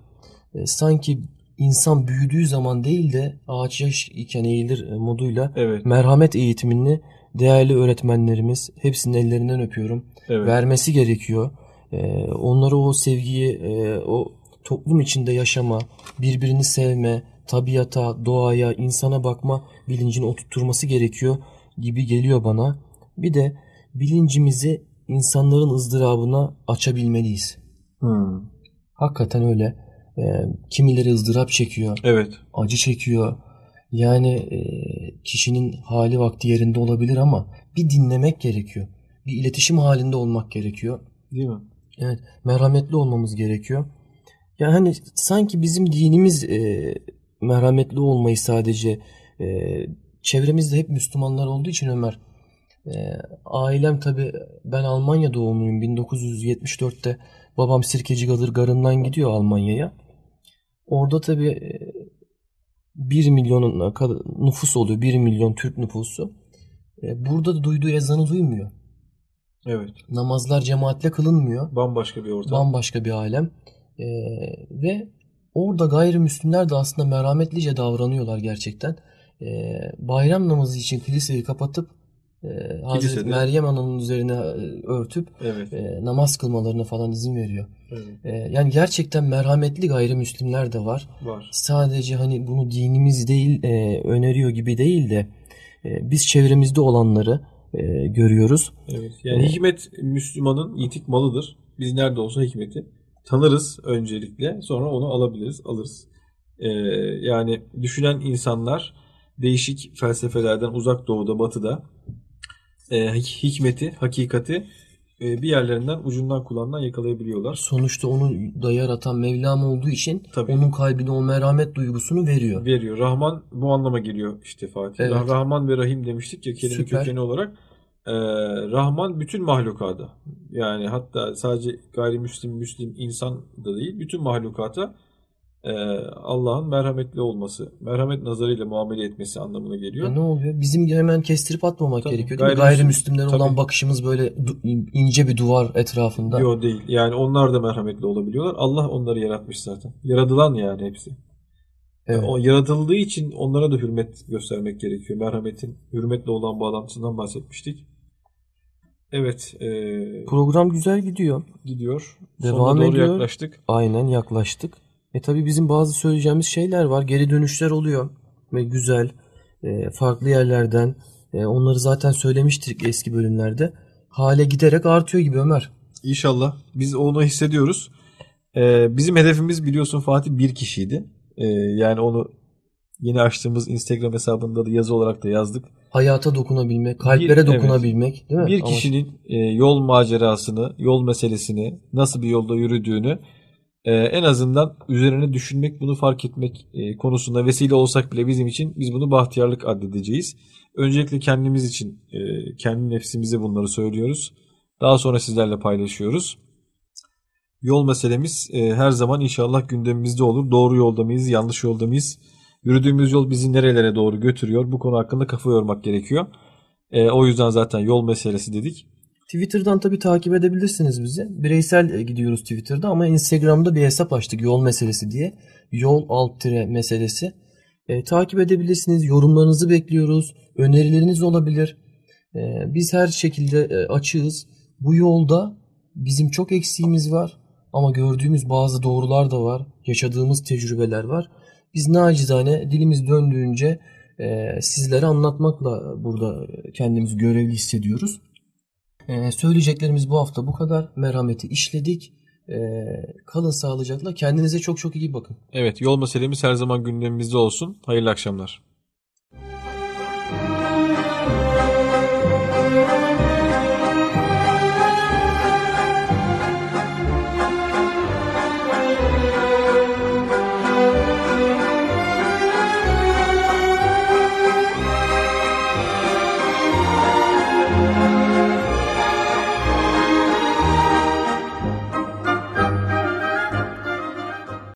e, sanki insan büyüdüğü zaman değil de ağaç yaş iken eğilir e, moduyla
evet,
merhamet eğitimini değerli öğretmenlerimiz hepsinin ellerinden öpüyorum.
evet.
Vermesi gerekiyor. Ee, onlara o sevgiyi, e, o toplum içinde yaşama, birbirini sevme, tabiata, doğaya, insana bakma bilincini oturtturması gerekiyor gibi geliyor bana. Bir de bilincimizi insanların ızdırabına açabilmeliyiz.
Hı.
Hakikaten öyle. Ee, kimileri ızdırap çekiyor,
Evet,
acı çekiyor. Yani e, kişinin hali vakti yerinde olabilir ama bir dinlemek gerekiyor. Bir iletişim halinde olmak gerekiyor.
değil mi?
Evet, merhametli olmamız gerekiyor. Yani hani sanki bizim dinimiz e, merhametli olmayı sadece e, çevremizde hep Müslümanlar olduğu için Ömer. E, ailem tabi ben Almanya doğumluyum. 1974'te babam Sirkeci Gadır Garı'ndan gidiyor Almanya'ya. Orada tabi 1 milyonun nüfus oluyor. 1 milyon Türk nüfusu. E, burada da duyduğu ezanı duymuyor.
Evet.
Namazlar cemaatle kılınmıyor.
Bambaşka bir ortam.
Bambaşka bir alem. Ee, ve orada gayrimüslimler de aslında merhametlice davranıyorlar gerçekten. Ee, bayram namazı için kiliseyi kapatıp e, Hazreti. Meryem Ana'nın üzerine e, örtüp
Evet.
e, namaz kılmalarına falan izin veriyor.
evet.
E, yani gerçekten merhametli gayrimüslimler de var.
Var.
Sadece hani bunu dinimiz değil e, öneriyor gibi değil de e, biz çevremizde olanları e, görüyoruz.
Evet. Yani hikmet Müslümanın yitik malıdır. Biz nerede olsa hikmeti tanırız öncelikle. Sonra onu alabiliriz, alırız. Ee, yani düşünen insanlar değişik felsefelerden uzak doğuda, batıda e, hik- hikmeti, hakikati e, bir yerlerinden, ucundan kulağından yakalayabiliyorlar.
Sonuçta onu da yaratan Mevlam olduğu için
Tabii.
onun kalbine o merhamet duygusunu veriyor.
Veriyor. Rahman bu anlama geliyor işte Fatih.
Evet.
Rah- Rahman ve Rahim demiştik ya kelime
Süper.
kökeni olarak. Ee, Rahman bütün mahlukata yani hatta sadece gayrimüslim, müslim insan da değil bütün mahlukata e, Allah'ın merhametli olması, merhamet nazarıyla muamele etmesi anlamına geliyor.
Ya ne oluyor? Bizim hemen kestirip atmamak
Tabii.
gerekiyor. Değil?
Gayrimüslim-
Gayrimüslimlere olan
Tabii.
bakışımız böyle ince bir duvar etrafında.
Yok değil. Yani onlar da merhametli olabiliyorlar. Allah onları yaratmış zaten. Yaradılan yani hepsi.
Evet.
O yaratıldığı için onlara da hürmet göstermek gerekiyor. Merhametin hürmetle olan bağlantısından bahsetmiştik. Evet, e,
Program güzel gidiyor.
gidiyor.
Devam
Sonuna doğru
ediyor.
yaklaştık.
Aynen yaklaştık. E tabi bizim bazı söyleyeceğimiz şeyler var. Geri dönüşler oluyor. Ve güzel. e, farklı yerlerden. e, onları zaten söylemiştik eski bölümlerde. Hale giderek artıyor gibi Ömer.
İnşallah. Biz onu hissediyoruz. E, bizim hedefimiz biliyorsun Fatih bir kişiydi. E, yani onu yeni açtığımız Instagram hesabında da yazı olarak da yazdık.
Hayata dokunabilmek, kalplere
Bir- evet.
dokunabilmek değil mi?
Bir kişinin e, yol macerasını, yol meselesini, nasıl bir yolda yürüdüğünü e, en azından üzerine düşünmek, bunu fark etmek e, konusunda vesile olsak bile bizim için biz bunu bahtiyarlık addedeceğiz. Öncelikle kendimiz için, e, kendi nefsimize bunları söylüyoruz. Daha sonra sizlerle paylaşıyoruz. Yol meselemiz e, her zaman inşallah gündemimizde olur. Doğru yolda mıyız, yanlış yolda mıyız? Yürüdüğümüz yol bizi nerelere doğru götürüyor? Bu konu hakkında kafa yormak gerekiyor. E, o yüzden zaten yol meselesi dedik.
Twitter'dan tabii takip edebilirsiniz bizi. Bireysel e, gidiyoruz Twitter'da ama Instagram'da bir hesap açtık yol meselesi diye. Yol alt tire meselesi. E, takip edebilirsiniz. Yorumlarınızı bekliyoruz. Önerileriniz olabilir. E, biz her şekilde e, açığız. Bu yolda bizim çok eksiğimiz var. Ama gördüğümüz bazı doğrular da var. Yaşadığımız tecrübeler var. Biz nacizane dilimiz döndüğünce e, sizlere anlatmakla burada kendimizi görevli hissediyoruz. E, söyleyeceklerimiz bu hafta bu kadar. Merhameti işledik. E, kalın sağlıcakla. Kendinize çok çok iyi bakın.
Evet yol meselemiz her zaman gündemimizde olsun. Hayırlı akşamlar.